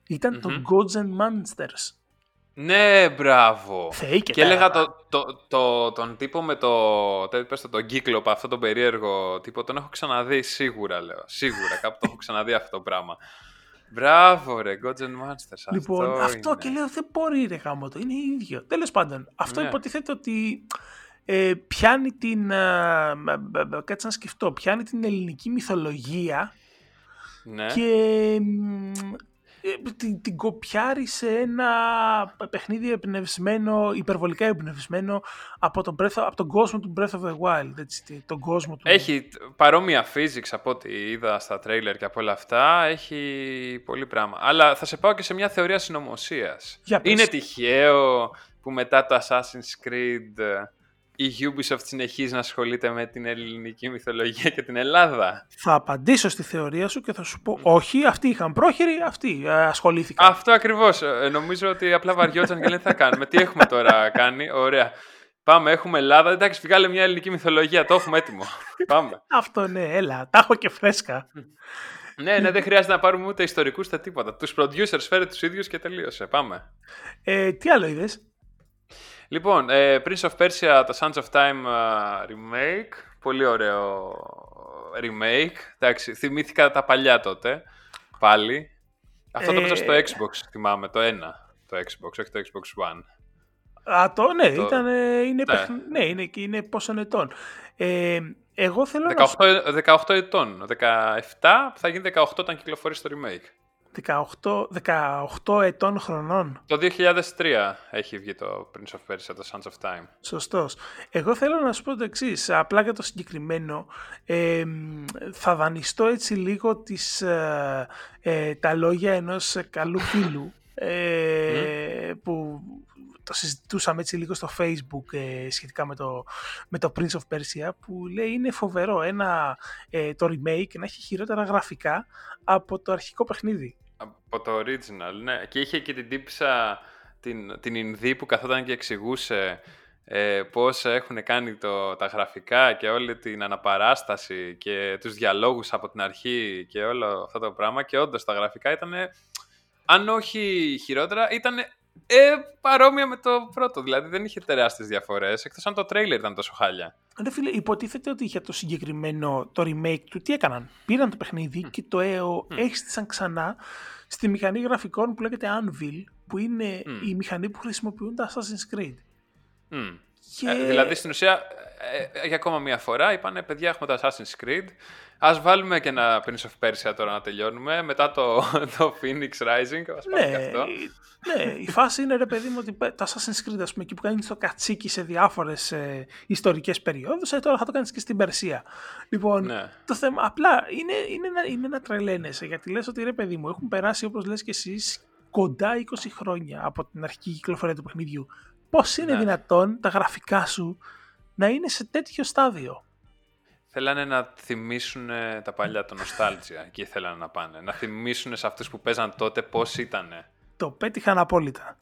A: Ηταν το
B: Μμμ.
A: Gods and Monsters.
B: Ναι, μπράβο.
A: Θεοί και
B: Και έλεγα
A: τέρατα.
B: το, το, το, τον τύπο με το, το, πες το, τον κύκλοπα, αυτό τον περίεργο τύπο, τον έχω ξαναδεί σίγουρα, λέω. Σίγουρα, κάπου το έχω ξαναδεί αυτό το πράγμα. Μπράβο ρε, Gods and Monsters.
A: Λοιπόν,
B: αυτό,
A: αυτό,
B: είναι.
A: και λέω δεν μπορεί ρε γάμο το, είναι ίδιο. Τέλος πάντων, αυτό
B: Ναι.
A: υποτίθεται ότι ε, πιάνει την, α, μ, μ, μ, κάτσε να σκεφτώ, πιάνει την ελληνική μυθολογία
B: Ναι.
A: και μ, ε, την, την κοπιάρει σε ένα παιχνίδι εμπνευσμένο, υπερβολικά εμπνευσμένο από τον, Breath, από τον κόσμο του Breath of the Wild, έτσι, τι- τον κόσμο του.
B: Έχει τ- παρόμοια physics από ό,τι είδα στα τρέιλερ και από όλα αυτά. Έχει πολύ πράγμα. Αλλά θα σε πάω και σε μια θεωρία συνωμοσίας.
A: Για πες.
B: Είναι τυχαίο που μετά το Assassin's Creed ε, η Ubisoft συνεχίζει να ασχολείται με την ελληνική μυθολογία και την Ελλάδα;
A: Θα απαντήσω στη θεωρία σου και θα σου πω όχι, αυτοί είχαν πρόχειροι, αυτοί ε, ασχολήθηκαν.
B: Αυτό ακριβώς. νομίζω ότι απλά βαριόταν και λέει τι θα κάνουμε. Τι έχουμε τώρα κάνει. Ωραία. Πάμε, έχουμε Ελλάδα. Εντάξει, βγάλε μια ελληνική μυθολογία. Το έχουμε έτοιμο. Πάμε.
A: Αυτό ναι, έλα, τα έχω και φρέσκα.
B: ναι, ναι, δεν χρειάζεται να πάρουμε ούτε ιστορικούς ούτε τίποτα. Τους producers φέρε τους ίδιους και τελείωσε. Πάμε.
A: Ε, τι άλλο είδες;
B: Λοιπόν, ε, Prince of Persia, το Sands of Time ε, remake. Πολύ ωραίο remake. Εντάξει, θυμήθηκα τα παλιά τότε. Πάλι. Αυτό το
A: Ε,
B: έπαιζα στο Xbox, θυμάμαι, το ένα. Το Xbox, όχι το Xbox One.
A: Α, το, ναι,
B: Το-
A: ήταν, ε, είναι,
B: Ναι.
A: παιχν- ναι, είναι, και είναι πόσων ετών. Ε, εγώ θέλω να σου
B: 18, ε- 18 ετών. 17 θα γίνει 18 όταν κυκλοφορήσει το remake.
A: 18, 18 ετών χρονών.
B: Το 2003 έχει βγει το Prince of Persia, το Sands of Time.
A: Σωστός. Εγώ θέλω να σου πω το εξής. Απλά για το συγκεκριμένο, ε, μ, θα δανειστώ έτσι λίγο τις, ε, ε, τα λόγια ενός καλού φίλου ε, που το συζητούσαμε έτσι λίγο στο facebook ε, σχετικά με το, με το Prince of Persia που λέει είναι φοβερό ένα, ε, το remake να έχει χειρότερα γραφικά από το αρχικό παιχνίδι.
B: Από το original, ναι. Και είχε και την τύψα την, την Ινδή που καθόταν και εξηγούσε ε, πώς έχουν κάνει το, τα γραφικά και όλη την αναπαράσταση και τους διαλόγους από την αρχή και όλο αυτό το πράγμα και όντως τα γραφικά ήταν, αν όχι χειρότερα, ήταν ε, παρόμοια με το πρώτο. Δηλαδή δεν είχε τεράστιες διαφορές, εκτός αν το τρέιλερ ήταν τόσο χάλια.
A: Ρε φίλε, υποτίθεται ότι για το συγκεκριμένο το remake του τι έκαναν; Πήραν το παιχνίδι και το ΕΟ έχιστησαν ξανά στη μηχανή γραφικών που λέγεται Anvil, που είναι
B: Μμ.
A: η μηχανή που χρησιμοποιούν τα Assassin's Creed.
B: Μμ.
A: Και...
B: Ε, δηλαδή στην ουσία ε, για ακόμα μία φορά είπανε παιδιά έχουμε το Assassin's Creed ας βάλουμε και ένα Prince of Persia τώρα να τελειώνουμε μετά το, το Phoenix Rising ας
A: ναι,
B: και αυτό.
A: ναι, η φάση είναι ρε παιδί μου ότι το Assassin's Creed ας πούμε εκεί που κάνεις το κατσίκι σε διάφορες ε, ιστορικές περιόδους ε, τώρα θα το κάνεις και στην Περσία λοιπόν
B: Ναι.
A: το θέμα απλά είναι, είναι, ένα, είναι ένα τρελαίνεσαι γιατί λες ότι ρε παιδί μου έχουν περάσει όπως λες και εσείς κοντά 20 χρόνια από την αρχική κυκλοφορία του παιχνιδιού πώς είναι
B: Ναι.
A: δυνατόν τα γραφικά σου να είναι σε τέτοιο στάδιο
B: Θέλανε να θυμίσουν ε, τα παλιά, το nostalgia. Εκεί θέλανε να πάνε. Να θυμίσουν σε αυτούς που παίζαν τότε πώς ήτανε.
A: το πέτυχαν απόλυτα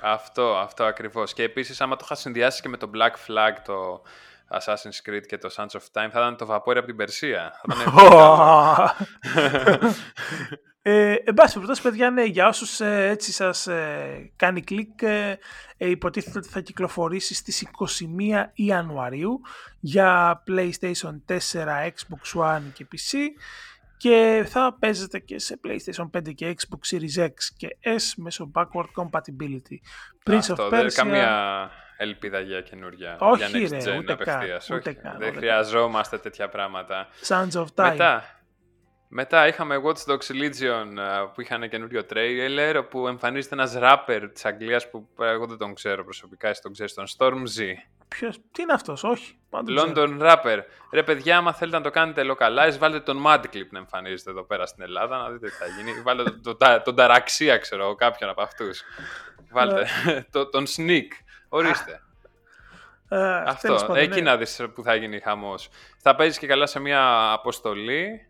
B: Αυτό, αυτό ακριβώς. Και επίσης άμα το είχας συνδυάσει και με το Black Flag, το Assassin's Creed και το Sands of Time, θα ήταν το βαπόρι από την Περσία. Θα ήταν πολύ καλό.
A: Ε, εν πάση περιπτώσει, παιδιά, ναι, για όσους ε, έτσι σας ε, κάνει κλικ, ε, ε, υποτίθεται ότι θα κυκλοφορήσει στις 21 Ιανουαρίου για PlayStation 4, Xbox One και PC και θα παίζεται και σε PlayStation 5 και Xbox Series X και S μέσω backward compatibility. Prince
B: Αυτό,
A: of
B: δεν
A: Persia...
B: καμία ελπίδα για καινούργια.
A: Όχι,
B: για next
A: ρε,
B: gen
A: ούτε καν,
B: απευθείας.
A: ούτε
B: Όχι,
A: καν,
B: δεν
A: ούτε
B: χρειαζόμαστε τέτοια πράγματα.
A: Sons of Time.
B: Μετά, μετά είχαμε Watch Dogs Legion ε, που είχαν καινούριο trailer που εμφανίζεται ένας rapper της Αγγλίας που ε, εγώ δεν τον ξέρω προσωπικά, εσύ τον ξέρεις, τον Stormzy.
A: Ποιος, τι είναι αυτός, όχι. μα δεν ξέρω.
B: London Rapper. Ρε παιδιά, άμα θέλετε να το κάνετε localize, βάλτε τον Madclip να εμφανίζεται εδώ πέρα στην Ελλάδα, να δείτε τι θα γίνει. Βάλτε τον, τον, τον Ταραξία, ξέρω εγώ, κάποιον από αυτούς. Βάλτε το, τον Sneak. Ορίστε.
A: Ε, τέλος
B: Αυτό.
A: πάντων,
B: Εκεί
A: ναι.
B: να δεις που θα γίνει χαμός. Θα παίζεις και καλά σε μια αποστολή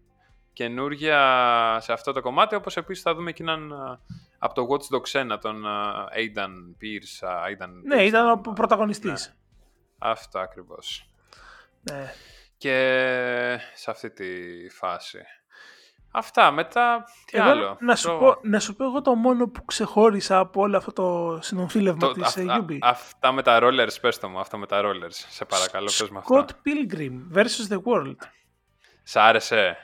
B: καινούρια σε αυτό το κομμάτι, όπως επίσης θα δούμε και έναν α, από το Watch Dogs 1, τον α, Aidan Pierce. α, Aidan
A: Ναι,
B: Pierce,
A: ήταν ο
B: τον, α,
A: πρωταγωνιστής.
B: Αυτό ακριβώς.
A: Ναι.
B: Και σε αυτή τη φάση. Αυτά, μετά, τι
A: Εγώ,
B: άλλο;
A: να, σου
B: Το-
A: πω, να σου πω εγώ το μόνο που ξεχώρισα από όλο αυτό το συνομφίλευμα
B: το-
A: της
B: αυ-
A: ε,
B: α-
A: Ubi.
B: αυτά με τα rollers, πες το μου, αυτά με τα rollers. Σε παρακαλώ, πες με
A: Scott
B: αυτά.
A: Pilgrim vs. The World.
B: Σ' άρεσε;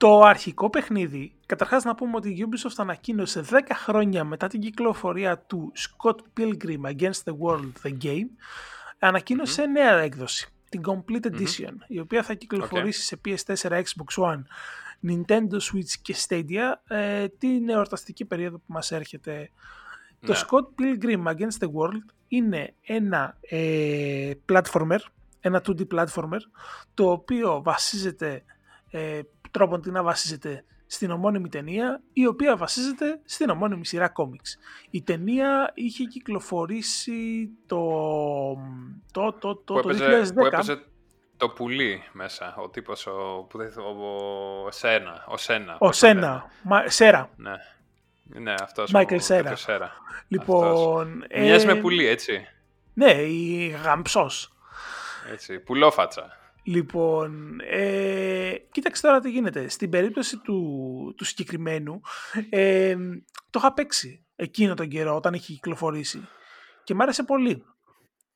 A: Το αρχικό παιχνίδι, καταρχάς να πούμε ότι η Ubisoft ανακοίνωσε 10 χρόνια μετά την κυκλοφορία του Scott Pilgrim Against the World The Game, ανακοίνωσε νέα έκδοση, την Complete Edition, η οποία θα κυκλοφορήσει σε PS4, Xbox One, Nintendo Switch και Stadia ε, την εορταστική περίοδο που μας έρχεται. Το
B: Ναι.
A: Scott Pilgrim Against the World είναι ένα ε, platformer, ένα 2D platformer, το οποίο βασίζεται, ε, τρόπον τι να βασίζεται στην ομώνυμη ταινία, η οποία βασίζεται στην ομώνυμη σειρά κόμιξ. Η ταινία είχε κυκλοφορήσει το, το, το, το,
B: που,
A: το
B: έπαιζε,
A: 2010.
B: που έπαιζε το πουλί μέσα, ο τύπος, ο, που δεν, ο, ο Σένα, ο Σένα.
A: Ο
B: πώς το λένε.
A: Σένα, Μα- Σέρα.
B: Ναι. Ναι, αυτός
A: Michael
B: ο
A: Cera.
B: τέτοιος Cera.
A: Λοιπόν, ε,
B: Μοιάζει με πουλί, έτσι.
A: Ναι, η γαμψός.
B: έτσι. Πουλόφατσα.
A: Λοιπόν, ε, κοίταξε τώρα τι γίνεται. Στην περίπτωση του, του συγκεκριμένου, ε, το είχα παίξει εκείνο τον καιρό όταν είχε κυκλοφορήσει και μ' άρεσε πολύ.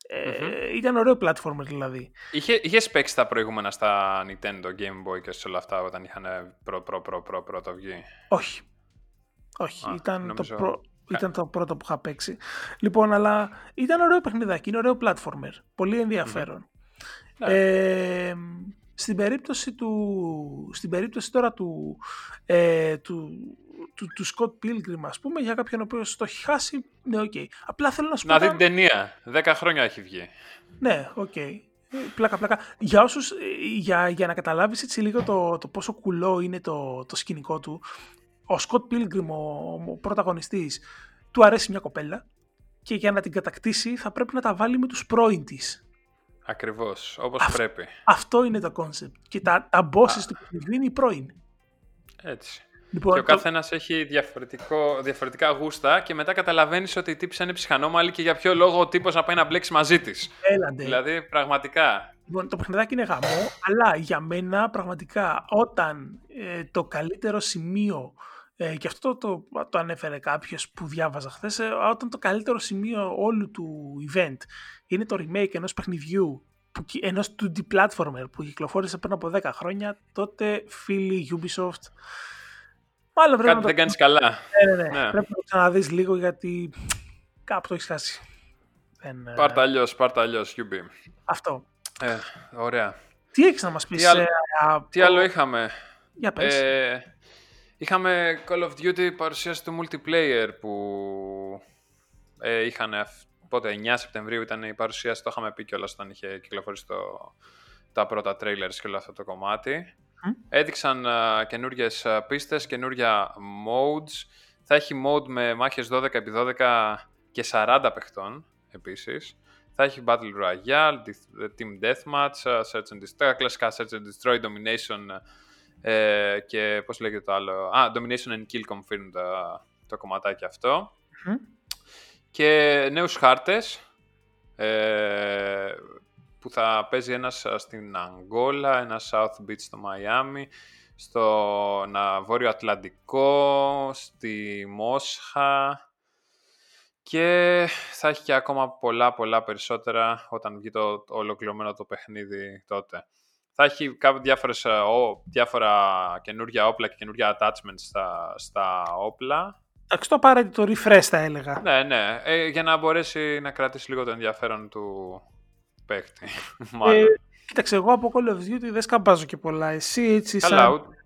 A: Ε, Ήταν ωραίο platformer δηλαδή.
B: Είχε, είχες παίξει τα προηγούμενα στα Nintendo, Game Boy και σε όλα αυτά όταν είχαν προ, προ, προ, προ, πρώτο βγει;
A: Όχι. Όχι,
B: Α,
A: ήταν,
B: νομίζω-
A: το πρω- ήταν το πρώτο που είχα παίξει. Λοιπόν, αλλά ήταν ωραίο παιχνιδάκι, είναι ωραίο platformer. Πολύ ενδιαφέρον.
B: Ναι.
A: Ε, στην περίπτωση του στην περίπτωση τώρα του, ε, του, του, του Scott Pilgrim ας πούμε για κάποιον ο οποίος το έχει χάσει ναι οκ απλά θέλω να σου
B: Να
A: πω
B: δει
A: ένα-
B: την ταινία. Δέκα χρόνια έχει βγει.
A: ναι οκ Ε, πλάκα πλάκα για όσους ε, για, για να καταλάβεις έτσι λίγο το, το πόσο κουλό είναι το, το σκηνικό του ο Scott Pilgrim ο, ο πρωταγωνιστής του αρέσει μια κοπέλα και για να την κατακτήσει θα πρέπει να τα βάλει με τους πρώην της
B: Ακριβώς, όπως
A: Αυτό-
B: πρέπει.
A: αυτό είναι το concept και τα, τα bosses του παιχνιδιού είναι οι πρώην
B: Έτσι.
A: Λοιπόν,
B: και ο
A: το-
B: καθένας έχει διαφορετικό, διαφορετικά γούστα και μετά καταλαβαίνεις ότι η τύψη είναι ψυχανόμαλη και για ποιο λόγο ο τύπος να πάει να μπλέξει μαζί της.
A: Έλαντε.
B: Δηλαδή, πραγματικά.
A: Λοιπόν, το παιχνιδάκι είναι γαμό, αλλά για μένα πραγματικά όταν ε, το καλύτερο σημείο, ε, και αυτό το, το, το ανέφερε κάποιος που διάβαζα χθες, όταν το καλύτερο σημείο όλου του event είναι το remake ενός παιχνιδιού, που, κυ- ενός 2D platformer που κυκλοφόρησε πριν από 10 χρόνια, τότε φίλοι Ubisoft, μάλλον πρέπει
B: Κάτι
A: να το,
B: δεν κάνεις καλά.
A: ναι, ναι, ναι,
B: ναι.
A: πρέπει να το ξαναδείς λίγο γιατί κάπου το έχεις χάσει. Δεν... ε,
B: Πάρτα αλλιώς, πάρτα αλλιώς, UB.
A: Αυτό.
B: Ε, ωραία.
A: Τι έχεις να μας πεις
B: Τι άλλο-
A: ε, από-
B: Τι άλλο είχαμε;
A: Για πες.
B: Ε, είχαμε Call of Duty παρουσίαση του multiplayer που ε, είχαν αυ- πότε 9 Σεπτεμβρίου ήταν η παρουσίαση, το είχαμε πει κιόλας όταν είχε κυκλοφορήσει το, τα πρώτα trailers και όλο αυτό το κομμάτι.
A: Μμ.
B: Έδειξαν uh, καινούριε πίστες, καινούργια modes. Θα έχει mode με μάχες 12x12 και 40 παιχτών επίσης. Θα έχει Battle Royale, Death- Team Deathmatch, uh, Search and Destroy, τα κλασικά Search and Destroy, Domination ε, και πώς λέγεται το άλλο. Α, Domination and Kill Confirmed το, το κομματάκι αυτό.
A: Μμ.
B: Και νέους χάρτες ε, που θα παίζει ένας α, στην Αγγόλα, ένας South Beach στο Μαϊάμι, στο να, Βόρειο Ατλαντικό, στη Μόσχα και θα έχει και ακόμα πολλά πολλά περισσότερα όταν βγει το, το ολοκληρωμένο το παιχνίδι τότε. Θα έχει κάποιες διάφορες, ε, ο, διάφορα καινούργια όπλα και καινούργια attachments στα, στα όπλα.
A: Εντάξει, το απαραίτητο refresh θα έλεγα.
B: Ναι, ναι, ε, για να μπορέσει να κρατήσει λίγο το ενδιαφέρον του παίκτη. Μάλλον.
A: Ε, κοίταξε, εγώ από Call of Duty δεν σκαμπάζω και πολλά. Εσύ έτσι
B: Καλά,
A: σαν...
B: ούτε-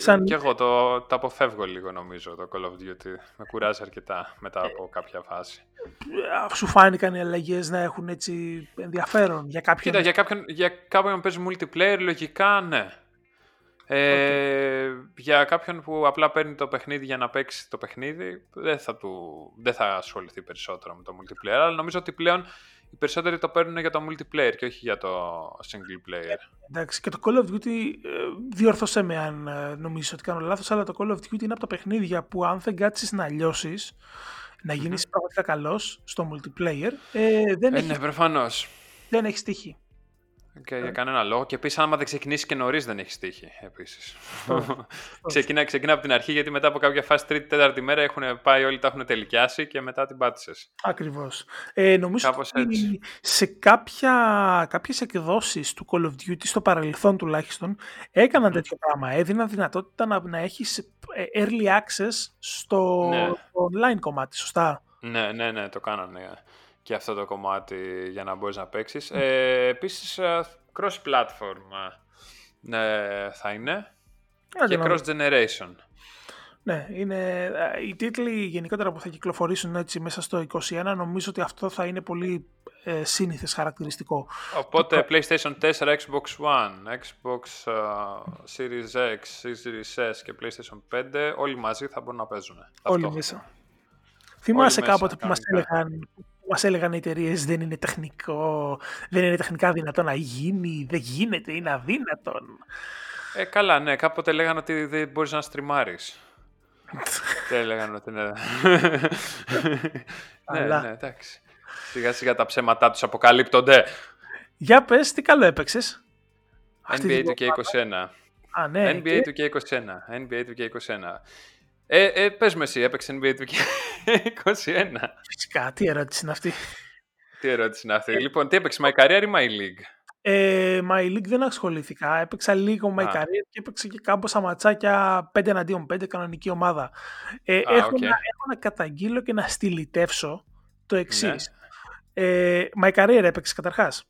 A: σαν-
B: και εγώ το, το αποφεύγω λίγο νομίζω το Call of Duty. Με κουράζει αρκετά μετά από κάποια φάση.
A: ε, σου φάνηκαν οι αλλαγές να έχουν έτσι ενδιαφέρον για κάποιον.
B: Κοίτα, για κάποιον, για κάποιον που παίζει multiplayer, λογικά ναι. Ε, Για κάποιον που απλά παίρνει το παιχνίδι για να παίξει το παιχνίδι, δεν θα, του, δεν θα ασχοληθεί περισσότερο με το multiplayer. Αλλά νομίζω ότι πλέον οι περισσότεροι το παίρνουν για το multiplayer και όχι για το single player.
A: Εντάξει, και το Call of Duty, ε, διόρθωσέ με αν ε, νομίζεις ότι κάνω λάθος, αλλά το Call of Duty είναι από τα παιχνίδια που αν δεν κάτσεις να λιώσεις, να γίνεις πραγματικά καλός στο multiplayer, ε, δεν,
B: Ε,
A: έχει,
B: ναι, προφανώς.
A: δεν έχει τύχη.
B: Και για κανένα λόγο. Και επίσης, άμα δεν ξεκινήσεις και νωρίς, δεν έχεις τύχη. Επίσης. ξεκινά, ξεκινά από την αρχή, γιατί μετά από κάποια φάση τρίτη, τέταρτη μέρα έχουν πάει όλοι, τα έχουν τελικιάσει και μετά την πάτησες.
A: Ακριβώς. Ε, νομίζω
B: Κάπως
A: ότι
B: έτσι.
A: σε κάποια, κάποιες εκδόσεις του Call of Duty, στο παρελθόν τουλάχιστον, έκαναν τέτοιο πράγμα. Έδιναν δυνατότητα να, να έχεις ε, early access στο,
B: Ναι.
A: στο online κομμάτι, σωστά;
B: Ναι, ναι, ναι, το κάνανε και αυτό το κομμάτι για να μπορείς να παίξεις. Ε, επίσης, ε, cross-platform ε, θα είναι
A: Άντε
B: και
A: να δούμε.
B: cross-generation.
A: Ναι, είναι, ε, οι τίτλοι γενικότερα που θα κυκλοφορήσουν έτσι μέσα στο 2021 νομίζω ότι αυτό θα είναι πολύ ε, σύνηθες χαρακτηριστικό.
B: Οπότε PlayStation 4, Xbox One, Xbox ε, Series X, Series S και PlayStation 5 όλοι μαζί θα μπορούν να παίζουν.
A: Όλοι
B: ταυτόχρονα.
A: μέσα. Θυμάσαι
B: μέσα,
A: κάποτε που μας,
B: κανονικά.
A: έλεγαν, που μας έλεγαν οι εταιρείες δεν είναι τεχνικό, δεν είναι τεχνικά δυνατό να γίνει, δεν γίνεται, είναι αδύνατον.
B: Ε, καλά, ναι, κάποτε λέγανε ότι δεν μπορείς να στριμάρεις. Δεν λέγανε ότι είναι... ναι,
A: Αλλά.
B: ναι, εντάξει. Σιγά σιγά τα ψέματά τους αποκαλύπτονται.
A: Για πες, τι καλό έπαιξες; Αυτή
B: NBA
A: την
B: του και
A: εβδομάδα.
B: 21.
A: Α, ναι.
B: NBA
A: και-
B: 2K21. NBA 2K21. Ε, ε, πες με εσύ, έπαιξε NBA 2K21.
A: Φυσικά, τι ερώτηση είναι αυτή.
B: Τι ερώτηση είναι αυτή. Λοιπόν, τι έπαιξε, My Career ή My League;
A: Ε, My League δεν ασχολήθηκα. Έπαιξα λίγο My
B: Α.
A: Career και έπαιξα και κάμποσα ματσάκια 5 εναντίον 5 κανονική ομάδα. Ε,
B: Α,
A: έχω,
B: οκ.
A: να, έχω να καταγγείλω και να στηλιτεύσω το εξής.
B: Ναι.
A: Ε, My Career έπαιξε καταρχάς;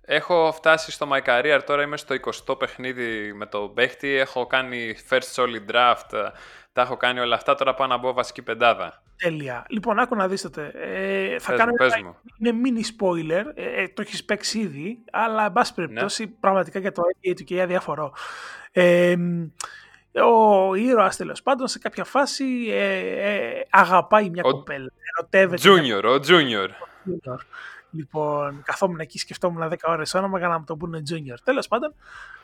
B: Έχω φτάσει στο My Career, τώρα είμαι στο 20ο παιχνίδι με το παίχτη. Έχω κάνει first solid draft, τα έχω κάνει όλα αυτά. Τώρα πάω να μπω βασική πεντάδα.
A: Τέλεια. Λοιπόν, άκου να δεις τότε. Ε, θα
B: Πες
A: κάνω
B: μου,
A: ένα-
B: πες μου.
A: είναι mini spoiler. Ε, ε, το έχεις παίξει ήδη, αλλά εν πάση περιπτώσει πραγματικά για το NBA του και αδιαφορώ. Ε, μ, ο ήρωας τέλος πάντων σε κάποια φάση ε, ε, αγαπάει μια
B: Ο-
A: κοπέλα. Ερωτεύεται μια
B: Junior, ο Junior.
A: junior. Λοιπόν, καθόμουν εκεί, σκεφτόμουν 10 ώρες όνομα για να μου το πούνε junior. Τέλος πάντων,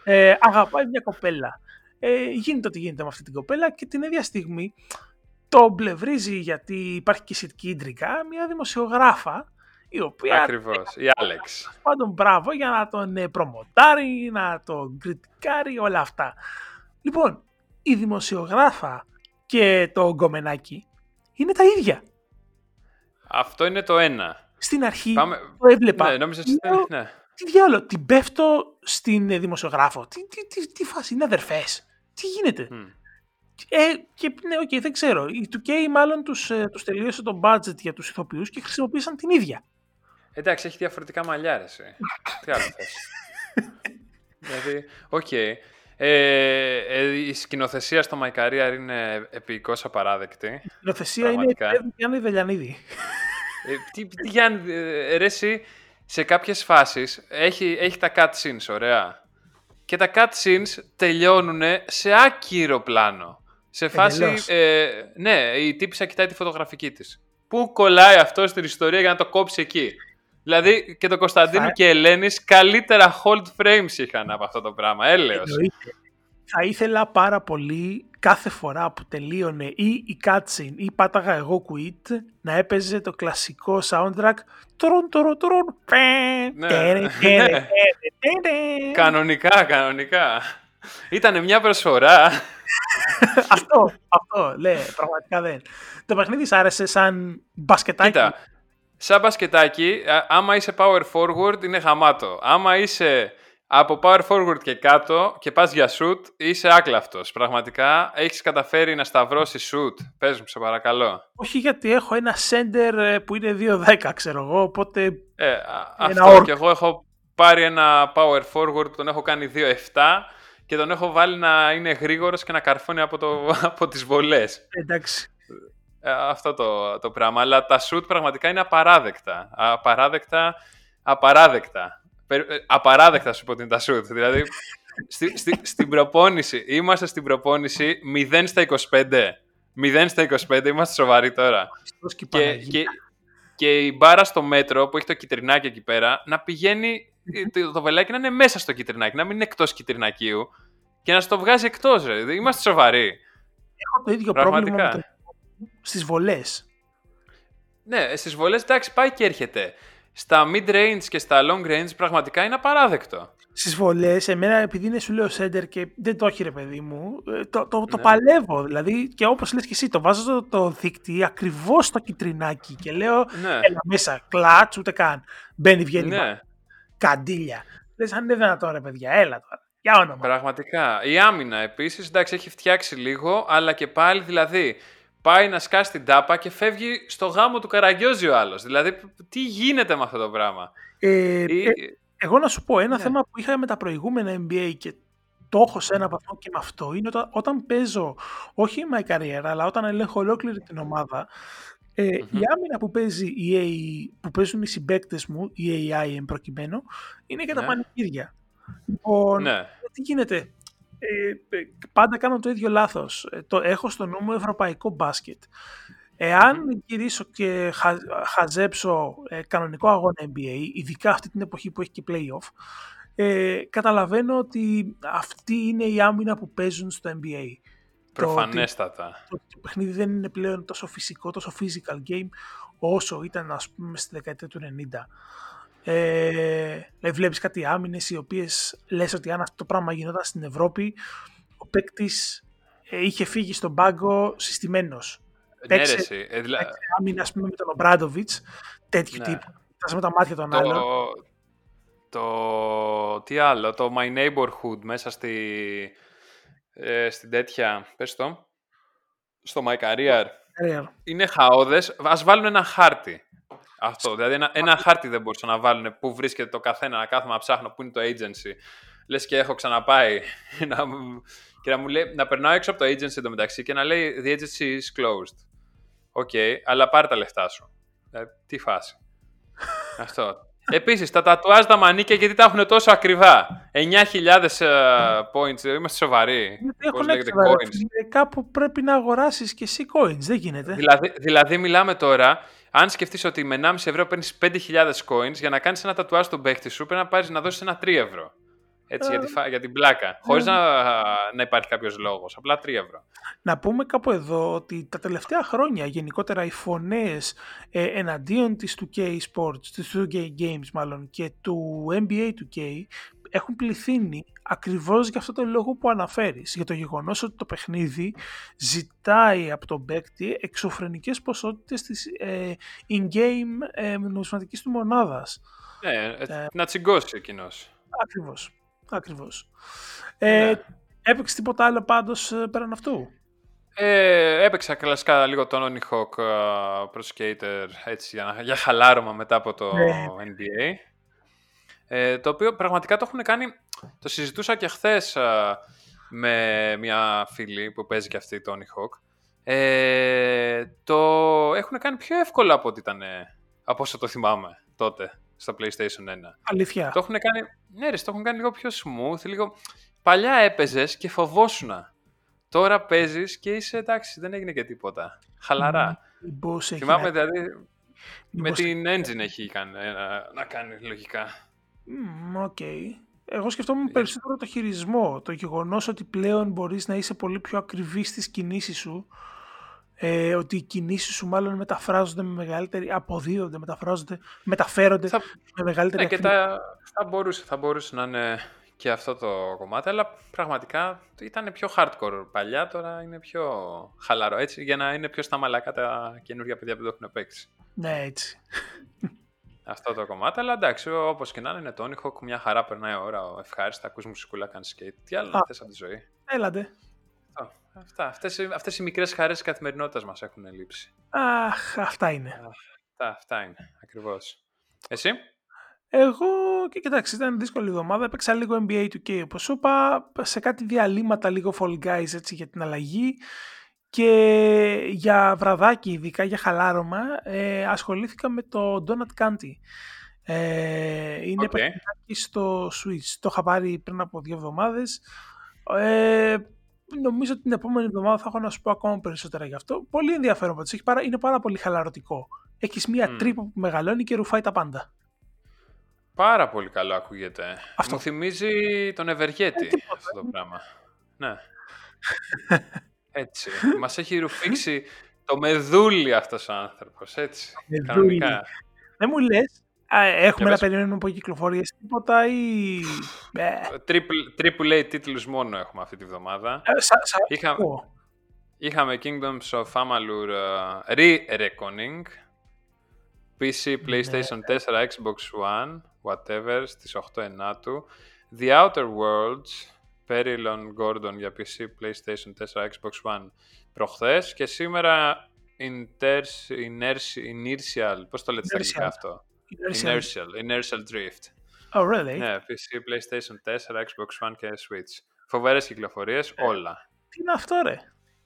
A: ε, αγαπάει μια κοπέλα. Ε, γίνεται ό,τι γίνεται με αυτή την κοπέλα και την ίδια στιγμή το μπλευρίζει γιατί υπάρχει και σχετική ίντρικα μια δημοσιογράφα η οποία
B: Ακριβώς, η Alex.
A: πάντων μπράβο για να τον ε, προμοτάρει, να τον κριτικάρει, όλα αυτά. Λοιπόν, η δημοσιογράφα και το γκομενάκι είναι τα ίδια.
B: Αυτό είναι το ένα.
A: Στην αρχή
B: Πάμε...
A: το έβλεπα.
B: Ναι, νόμιζα ότι
A: Λέω,
B: ήταν- ναι.
A: Τι διάλογο, την πέφτω στην ε, δημοσιογράφο. Τι, τι, τι, τι φάση, είναι αδερφές; Τι γίνεται;
B: Μμ.
A: Ε, και ναι, οκ, δεν ξέρω. Η 2K μάλλον τους, ε, τους τελείωσε το budget για τους ηθοποιούς και χρησιμοποίησαν την ίδια.
B: Εντάξει, έχει διαφορετικά μαλλιά, ρε, εσύ. Τι άλλο θες. δηλαδή, οκ. Okay. Ε, ε, η σκηνοθεσία στο My Career είναι επιεικώς απαράδεκτη. Η
A: σκηνοθεσία είναι η Γιάννη Δαλιανίδη.
B: Ε, τι, τι Γιάννη, ε, ρε, εσύ, σε κάποιες φάσεις έχει, έχει τα cutscenes, ωραία. Και τα cutscenes τελειώνουν σε άκυρο πλάνο. Σε φάση, ε, ναι, η τύπισσα κοιτάει τη φωτογραφική της. Πού κολλάει αυτό στην ιστορία για να το κόψει εκεί; Δηλαδή και το Κωνσταντίνο θα... και η Ελένης καλύτερα hold frames είχαν από αυτό το πράγμα. Έλεος.
A: Θα ήθελα πάρα πολύ κάθε φορά που τελείωνε ή η cutscene ή πάταγα εγώ quit να έπαιζε το κλασικό soundtrack τρον τρον τρον
B: Κανονικά, κανονικά. Ήταν μια προσφορά.
A: αυτό, αυτό, λέει, πραγματικά δεν. Το παιχνίδι σ' άρεσε σαν μπασκετάκι.
B: Κοίτα, σαν μπασκετάκι, άμα είσαι power forward είναι γαμάτο. Άμα είσαι από power forward και κάτω και πας για shoot, είσαι άκλαυτος. Πραγματικά έχεις καταφέρει να σταυρώσεις shoot. Πες μου, σε παρακαλώ.
A: Όχι γιατί έχω ένα center ε, που είναι 2-10, ξέρω εγώ, οπότε...
B: Ε, αυτό και εγώ έχω πάρει ένα power forward που τον έχω κάνει 2-7 και τον έχω βάλει να είναι γρήγορος και να καρφώνει από, το, από τις βολές.
A: Εντάξει.
B: Ε, αυτό το, το πράγμα. Αλλά τα shoot πραγματικά είναι απαράδεκτα. Απαράδεκτα, απαράδεκτα. Ε, απαράδεκτα σου πω την τα shoot. Δηλαδή, στη, στη, στην προπόνηση, είμαστε στην προπόνηση 0 στα 25. 0 στα 25, είμαστε σοβαροί τώρα. Και, και, και η μπάρα στο μέτρο που έχει το κυτρινάκι εκεί πέρα να πηγαίνει το, το βελάκι να είναι μέσα στο κυτρινάκι, να μην είναι εκτός κυτρινακίου και να στο βγάζει εκτός. Είμαστε σοβαροί.
A: Έχω το ίδιο πρόβλημα στις βολές.
B: Ναι, στις βολές εντάξει πάει και έρχεται. Στα mid range και στα long range πραγματικά είναι απαράδεκτο.
A: Στις βολές, εμένα επειδή είναι σου λέω σέντερ και δεν το έχει ρε παιδί μου, ε, το, το, το ναι. παλεύω. Δηλαδή και όπως λες και εσύ, το βάζω το, το δίκτυο ακριβώς στο κυτρινάκι και λέω ναι. έλα μέσα, κλατς, ούτε καν. Μπαίνει, βγαίνει. Ναι. Καντήλια. Λες αν είναι δυνατόν ρε παιδιά, έλα τώρα. Για όνομα.
B: Πραγματικά. Η άμυνα επίσης, εντάξει, έχει φτιάξει λίγο, αλλά και πάλι δηλαδή πάει να σκάσει την τάπα και φεύγει στο γάμο του Καραγκιόζη ο άλλος. Δηλαδή, τι γίνεται με αυτό το πράγμα;
A: Ε, ε, εγώ να σου πω, ένα ναι. θέμα που είχα με τα προηγούμενα NBA και το έχω σε ένα βαθμό και με αυτό είναι όταν, όταν παίζω, όχι my career, αλλά όταν ελέγχω ολόκληρη την ομάδα, ε, Η άμυνα που, παίζει η AI, που παίζουν οι συμπέκτες μου, η AI εν προκειμένου, είναι και τα ναι. πανηγύρια. Λοιπόν, ναι. τι γίνεται, ε, ε, πάντα κάνω το ίδιο λάθος. Ε, το, έχω στο νου μου ευρωπαϊκό μπάσκετ. Εάν γυρίσω και χαζέψω κανονικό αγώνα NBA, ειδικά αυτή την εποχή που έχει και playoff, ε, καταλαβαίνω ότι αυτή είναι η άμυνα που παίζουν στο NBA.
B: Προφανέστατα.
A: Το, το, το, παιχνίδι δεν είναι πλέον τόσο φυσικό, τόσο physical game, όσο ήταν ας πούμε στη δεκαετία του 90. Ε, ε, βλέπεις κάτι άμυνες οι οποίες λες ότι αν αυτό το πράγμα γινόταν στην Ευρώπη ο παίκτης ε, είχε φύγει στον πάγκο συστημένος.
B: Ναι, παίξε, ε, δηλα...
A: άμυνα ας πούμε, με τον Ομπράντοβιτς, τέτοιου ναι. τύπου. με τα μάτια των το... άλλων.
B: Το... Τι άλλο, το My Neighborhood μέσα στη... Ε, στην τέτοια, πες το, στο My Career. Είναι χαώδες. Ας βάλουν ένα χάρτη. Αυτό. Δηλαδή, ένα, ένα χάρτη δεν μπορούσαν να βάλουν πού βρίσκεται το καθένα, να κάθομαι να ψάχνω πού είναι το agency. Λες και έχω ξαναπάει. να, και να, μου λέει, να περνάω έξω από το agency εντωμεταξύ και να λέει The agency is closed. Οκ, okay, αλλά πάρε τα λεφτά σου. Ε, τι φάση. Αυτό. Επίσης, τα τατουάζ τα μανίκια γιατί τα έχουν τόσο ακριβά. 9.000 uh, ε, points, είμαστε σοβαροί.
A: Πώς λέγεται coins. Κάπου πρέπει να αγοράσεις και εσύ coins, δεν γίνεται.
B: Δηλαδή, δηλαδή μιλάμε τώρα αν σκεφτείς ότι με 1,5 ευρώ παίρνεις 5.000 coins για να κάνεις ένα τατουάζ στον παίχτη σου, πρέπει να πάρεις να δώσεις ένα 3 ευρώ. Έτσι, για, τη, για την πλάκα. Χωρίς να, να υπάρχει κάποιος λόγος. Απλά 3 ευρώ.
A: Να πούμε κάπου εδώ ότι τα τελευταία χρόνια γενικότερα οι φωνές ε, εναντίον της 2K Sports, της 2K Games μάλλον και του NBA 2K έχουν πληθύνει ακριβώς για αυτό το λόγο που αναφέρεις, για το γεγονός ότι το παιχνίδι ζητάει από τον παίκτη εξωφρενικές ποσότητες της ε, in-game ε, νομισματικής του μονάδας.
B: Ναι, ε, ε να τσιγκώσει εκείνος.
A: Ακριβώς, ακριβώς. Ε, ναι. Έπαιξε τίποτα άλλο πάντως ε, πέραν αυτού;
B: Ε, έπαιξα κλασικά λίγο τον Όνι Hawk Pro Skater έτσι, για, για χαλάρωμα μετά από το ναι. NBA. Ε, το οποίο πραγματικά το έχουν κάνει... Το συζητούσα και χθες με μια φίλη που παίζει και αυτή το Tony Hawk. Ε, το έχουν κάνει πιο εύκολα από ό,τι ήταν από όσο το θυμάμαι τότε στο PlayStation 1.
A: Αλήθεια.
B: Το έχουν κάνει, ναι, ρε, το έχουν κάνει λίγο πιο smooth, λίγο... Παλιά έπαιζες και φοβόσουν. Τώρα παίζεις και είσαι εντάξει, δεν έγινε και τίποτα. Χαλαρά.
A: Mm,
B: Θυμάμαι δηλαδή. Με την engine έχει κάνει, να, να κάνει λογικά.
A: Οκ. okay. Εγώ σκεφτόμουν yeah. περισσότερο το χειρισμό. Το γεγονός ότι πλέον μπορείς να είσαι πολύ πιο ακριβής στις κινήσεις σου. Ε, ότι οι κινήσεις σου μάλλον μεταφράζονται με μεγαλύτερη, αποδίδονται, μεταφράζονται, μεταφέρονται θα... με μεγαλύτερη
B: ναι, και τα... θα, μπορούσε, θα μπορούσε να είναι και αυτό το κομμάτι, αλλά πραγματικά ήταν πιο hardcore παλιά, τώρα είναι πιο χαλαρό, έτσι, για να είναι πιο στα μαλακά τα καινούργια παιδιά που το έχουν παίξει.
A: Ναι, έτσι
B: αυτό το κομμάτι. Αλλά εντάξει, όπως και να είναι, είναι το Hawk, μια χαρά περνάει ώρα. Ευχάριστα, ακούς μουσικούλα, κάνεις skate. Τι άλλο να θες από τη ζωή;
A: Έλατε.
B: Αυτά, αυτές, αυτές οι μικρές χαρές της καθημερινότητας μας έχουν λείψει.
A: Αχ, αυτά είναι.
B: αυτά, αυτά είναι, ακριβώς. Εσύ;
A: Εγώ, και κοιτάξτε, ήταν δύσκολη εβδομάδα. Έπαιξα λίγο NBA 2K, όπως σου είπα, σε κάτι διαλύματα λίγο Fall Guys έτσι, για την αλλαγή. Και για βραδάκι, ειδικά για χαλάρωμα, ε, ασχολήθηκα με το Donut Candy. Ε, είναι okay. στο Switch. Το είχα πάρει πριν από δύο εβδομάδες. Ε, νομίζω ότι την επόμενη εβδομάδα θα έχω να σου πω ακόμα περισσότερα γι' αυτό. Πολύ ενδιαφέρον πάντως. είναι πάρα πολύ χαλαρωτικό. Έχεις μία mm. τρύπα που μεγαλώνει και ρουφάει τα πάντα.
B: Πάρα πολύ καλό ακούγεται. Αυτό. Μου θυμίζει τον Ευεργέτη ε, αυτό το πράγμα. Ναι. Έτσι. Μας έχει ρουφήξει το μεδούλι αυτός ο άνθρωπος, έτσι. Κανονικά.
A: Δεν μου λες, έχουμε να περιμένουμε από κυκλοφορίες τίποτα ή...
B: Triple, A τίτλους μόνο έχουμε αυτή τη βδομάδα.
A: Ε, σα, σα,
B: είχαμε, είχαμε Kingdoms of Amalur uh, Re-Reckoning, PC, ναι. PlayStation 4, Xbox One, whatever, στις 8 Ενάτου. The Outer Worlds, Perilon Gordon για PC, PlayStation 4, Xbox One προχθές και σήμερα Inertial, πώς το λέτε στα αγγλικά αυτό; Inertial. Inertial Drift.
A: Oh, really?
B: Ναι, PC, PlayStation 4, Xbox One και Switch. Φοβερές κυκλοφορίες, ε, όλα.
A: Τι είναι αυτό ρε;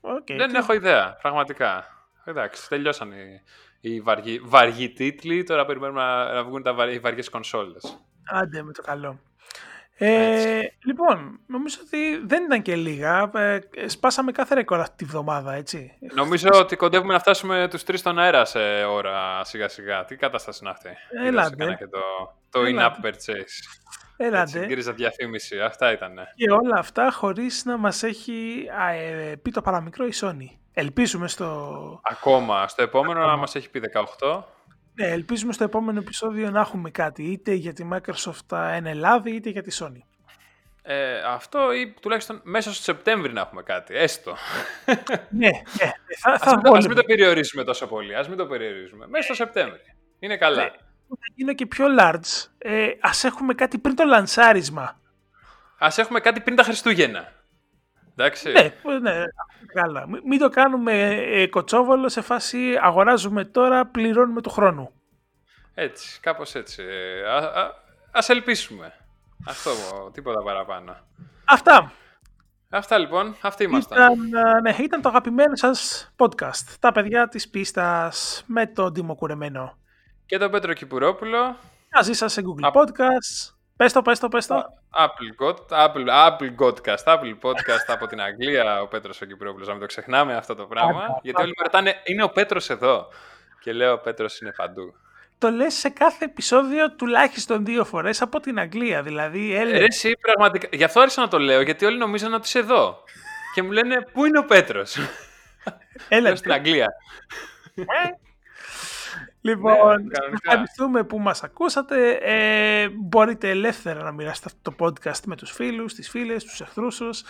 B: Okay, Δεν τι... έχω ιδέα, πραγματικά. Εντάξει, τελειώσαν οι, οι βαργοί, βαργοί τίτλοι, τώρα περιμένουμε να, να βγουν τα, οι βαριές κονσόλες.
A: Άντε με το καλό. Ε, λοιπόν, νομίζω ότι δεν ήταν και λίγα. Ε, σπάσαμε κάθε ρεκόρ αυτή τη βδομάδα, έτσι.
B: Νομίζω ότι κοντεύουμε να φτάσουμε τους τρεις στον αέρα σε ώρα σιγά σιγά. Τι κατάσταση είναι αυτή;
A: Έλατε.
B: και το, το in-app purchase.
A: Έλατε.
B: Γύριζα διαφήμιση. Αυτά ήταν.
A: Και όλα αυτά χωρίς να μας έχει α, ε, πει το παραμικρό η Sony. Ελπίζουμε στο...
B: Ακόμα. Στο επόμενο Ακόμα. να μας έχει πει 18.
A: Ναι, ελπίζουμε στο επόμενο επεισόδιο να έχουμε κάτι είτε για τη Microsoft εν Ελλάδα είτε για τη Sony.
B: Ε, αυτό ή τουλάχιστον μέσα στο Σεπτέμβρη να έχουμε κάτι, έστω.
A: ναι, ναι. Θα,
B: θα ας, μην, ας μην το περιορίσουμε τόσο πολύ, ας μην το περιορίζουμε. Μέσα στο Σεπτέμβρη. Είναι καλά. Ναι,
A: θα γίνω και πιο large. Ε, ας έχουμε κάτι πριν το λανσάρισμα.
B: Ας έχουμε κάτι πριν τα Χριστούγεννα. Εντάξει.
A: Ναι, ναι, καλά. Μην το κάνουμε ε, κοτσόβολο σε φάση αγοράζουμε τώρα, πληρώνουμε του χρόνου.
B: Έτσι, κάπως έτσι. Α, α, ας ελπίσουμε. Αυτό, τίποτα παραπάνω.
A: Αυτά.
B: Αυτά λοιπόν, αυτοί ήμασταν.
A: Ήταν, ναι, ήταν το αγαπημένο σας podcast. Τα παιδιά της πίστας με τον Τίμο Κουρεμένο.
B: Και τον Πέτρο Κυπουρόπουλο.
A: Μαζί σας σε Google Podcasts, Πες το, πες το, πες το.
B: Apple, God, Apple, Apple Podcast, Apple Podcast από την Αγγλία, ο Πέτρος ο Κυπρόπουλος, να μην το ξεχνάμε αυτό το πράγμα. γιατί όλοι με ρωτάνε, είναι ο Πέτρος εδώ. Και λέω, ο Πέτρος είναι παντού.
A: Το λες σε κάθε επεισόδιο τουλάχιστον δύο φορές από την Αγγλία, δηλαδή
B: έλεγε. Ε, εσύ, πραγματικά, γι' αυτό άρχισα να το λέω, γιατί όλοι νομίζαν ότι είσαι εδώ. Και μου λένε, πού είναι ο Πέτρος;
A: Έλα.
B: στην Αγγλία.
A: Ε, Λοιπόν, ναι, ευχαριστούμε που μας ακούσατε. Ε, μπορείτε ελεύθερα να μοιράσετε αυτό το podcast με τους φίλους, τις φίλες, τους εχθρούς σας.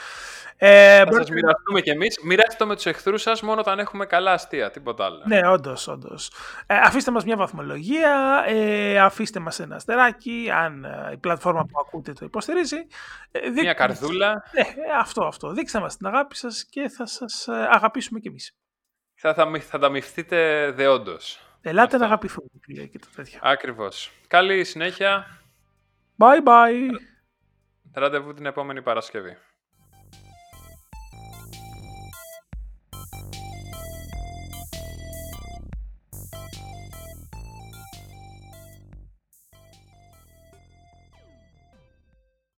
B: Ε, θα μπορείτε... σας μοιραστούμε κι εμείς. Μοιράστε το με τους εχθρούς σας μόνο όταν έχουμε καλά αστεία, τίποτα άλλο.
A: Ναι, όντως, όντως. Ε, αφήστε μας μια βαθμολογία, ε, αφήστε μας ένα αστεράκι, αν ε, η πλατφόρμα που ακούτε το υποστηρίζει.
B: Ε, μια καρδούλα.
A: Ναι, αυτό, αυτό. Δείξτε μας την αγάπη σας και θα σας ε, αγαπήσουμε κι εμείς.
B: Θα, θα, θα τα μυφθείτε δεόντως.
A: Ελάτε να αγαπηθούμε και τα τέτοια.
B: Ακριβώς. Καλή συνέχεια.
A: Bye bye.
B: Ραντεβού την επόμενη Παρασκευή.